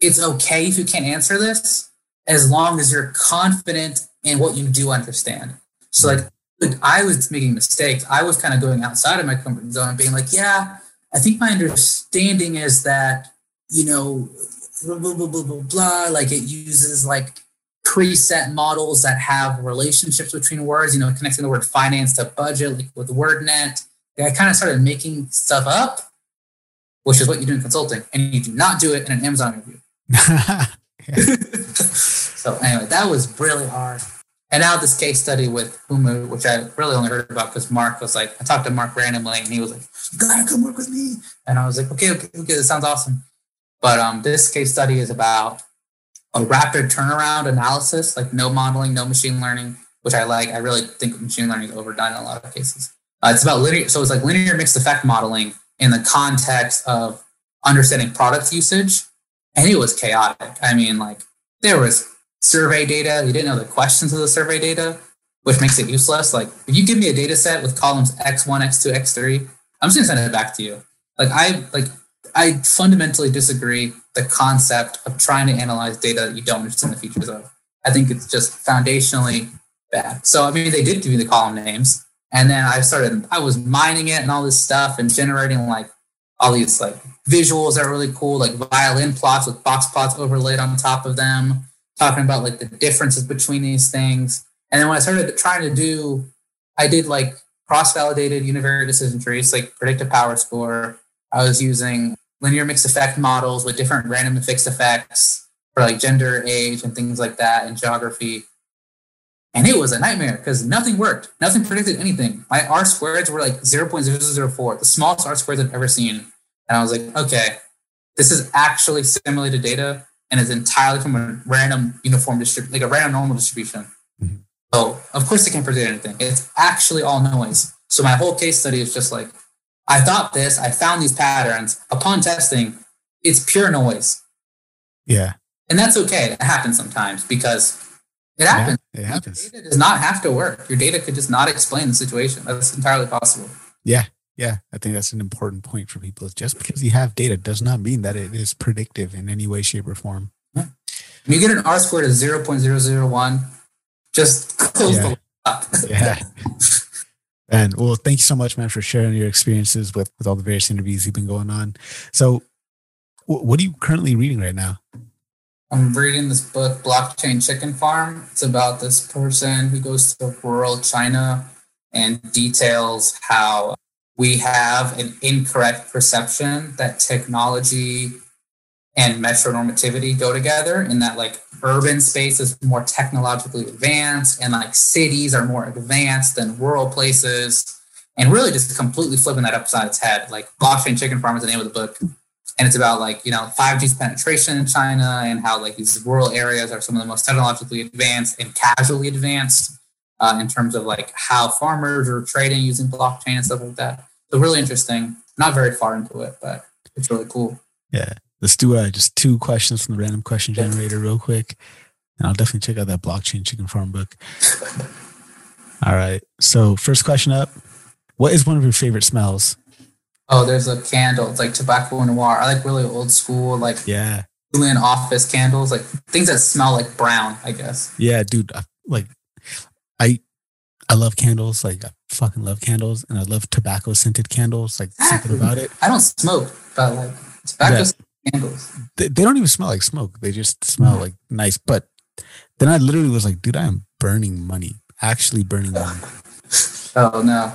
it's okay if you can't answer this as long as you're confident in what you do understand. So like I was making mistakes. I was kind of going outside of my comfort zone and being like, yeah, I think my understanding is that, you know, blah, blah, blah, blah, blah, blah. Like it uses like preset models that have relationships between words, you know, connecting the word finance to budget, like with WordNet. I kind of started making stuff up, which is what you do in consulting. And you do not do it in an Amazon review. *laughs* so anyway, that was really hard. And now this case study with Humu, which I really only heard about because Mark was like, I talked to Mark randomly and he was like, you gotta come work with me. And I was like, okay, okay, okay, this sounds awesome. But um, this case study is about a rapid turnaround analysis, like no modeling, no machine learning, which I like. I really think machine learning is overdone in a lot of cases. Uh, it's about linear, so it's like linear mixed effect modeling in the context of understanding product usage and it was chaotic. I mean, like there was survey data. You didn't know the questions of the survey data, which makes it useless. Like if you give me a data set with columns X1, X2, X3, I'm just gonna send it back to you. Like I like I fundamentally disagree the concept of trying to analyze data that you don't understand the features of. I think it's just foundationally bad. So I mean they did give me the column names. And then I started I was mining it and all this stuff and generating like all these like visuals that are really cool, like violin plots with box plots overlaid on top of them, talking about like the differences between these things. And then when I started trying to do, I did like cross-validated univariate decision trees, like predictive power score. I was using linear mixed effect models with different random and fixed effects for like gender, age, and things like that, and geography. And it was a nightmare because nothing worked. Nothing predicted anything. My R squareds were like 0.004, the smallest R squareds I've ever seen. And I was like, okay, this is actually simulated data and is entirely from a random uniform distribution, like a random normal distribution. Mm-hmm. So of course it can't predict anything. It's actually all noise. So my whole case study is just like, I thought this, I found these patterns. Upon testing, it's pure noise. Yeah. And that's okay. It happens sometimes because it happens. Yeah, it happens. Your data does not have to work. Your data could just not explain the situation. That's entirely possible. Yeah. Yeah. I think that's an important point for people. Just because you have data does not mean that it is predictive in any way, shape, or form. Yeah. When you get an R squared of 0.001, just close yeah. the up. yeah. *laughs* And well, thank you so much, man, for sharing your experiences with, with all the various interviews you've been going on. So, what are you currently reading right now? I'm reading this book, Blockchain Chicken Farm. It's about this person who goes to rural China and details how we have an incorrect perception that technology and metronormativity go together in that like urban space is more technologically advanced and like cities are more advanced than rural places and really just completely flipping that upside its head like blockchain chicken farm is the name of the book and it's about like you know 5G's penetration in China and how like these rural areas are some of the most technologically advanced and casually advanced uh, in terms of like how farmers are trading using blockchain and stuff like that. So really interesting. Not very far into it, but it's really cool. Yeah, let's do uh, just two questions from the random question generator real quick, and I'll definitely check out that blockchain chicken farm book. *laughs* All right. So first question up: What is one of your favorite smells? Oh, there's a candle. It's like tobacco noir. I like really old school, like Yeah. Julian office candles, like things that smell like brown. I guess. Yeah, dude. I- Like, I I love candles. Like, I fucking love candles, and I love tobacco scented candles. Like something about it. I don't smoke, but like tobacco Yeah. Candles. They, they don't even smell like smoke. They just smell like nice. But then I literally was like, dude, I am burning money. Actually burning money. *laughs* Oh no.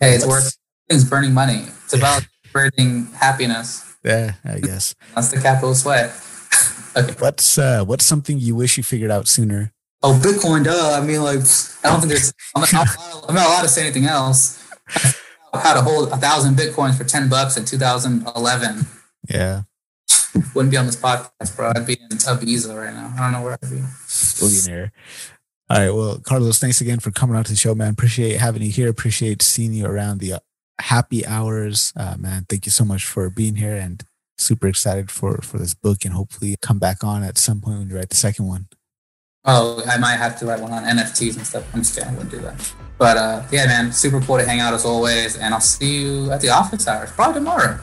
Hey, it's worth things burning money. It's about burning happiness. Yeah, I guess. That's the capital sweat. *laughs* okay. What's uh what's something you wish you figured out sooner? Oh, Bitcoin, duh. I mean, like, I don't think there's. I'm not, I'm not allowed to say anything else. *laughs* How to hold a thousand bitcoins for ten bucks in 2011 Yeah. wouldn't be on this podcast, bro. I'd be in Ibiza right now. I don't know where I'd be. billionaire. All right. Well, Carlos, thanks again for coming out to the show, man. Appreciate having you here. Appreciate seeing you around the uh, happy hours, uh, man. Thank you so much for being here and super excited for for this book and hopefully come back on at some point when you write the second one. Oh, I might have to write one on NFTs and stuff. I'm just kidding. I wouldn't do that. But uh, yeah, man, super cool to hang out as always. And I'll see you at the office hours, probably tomorrow.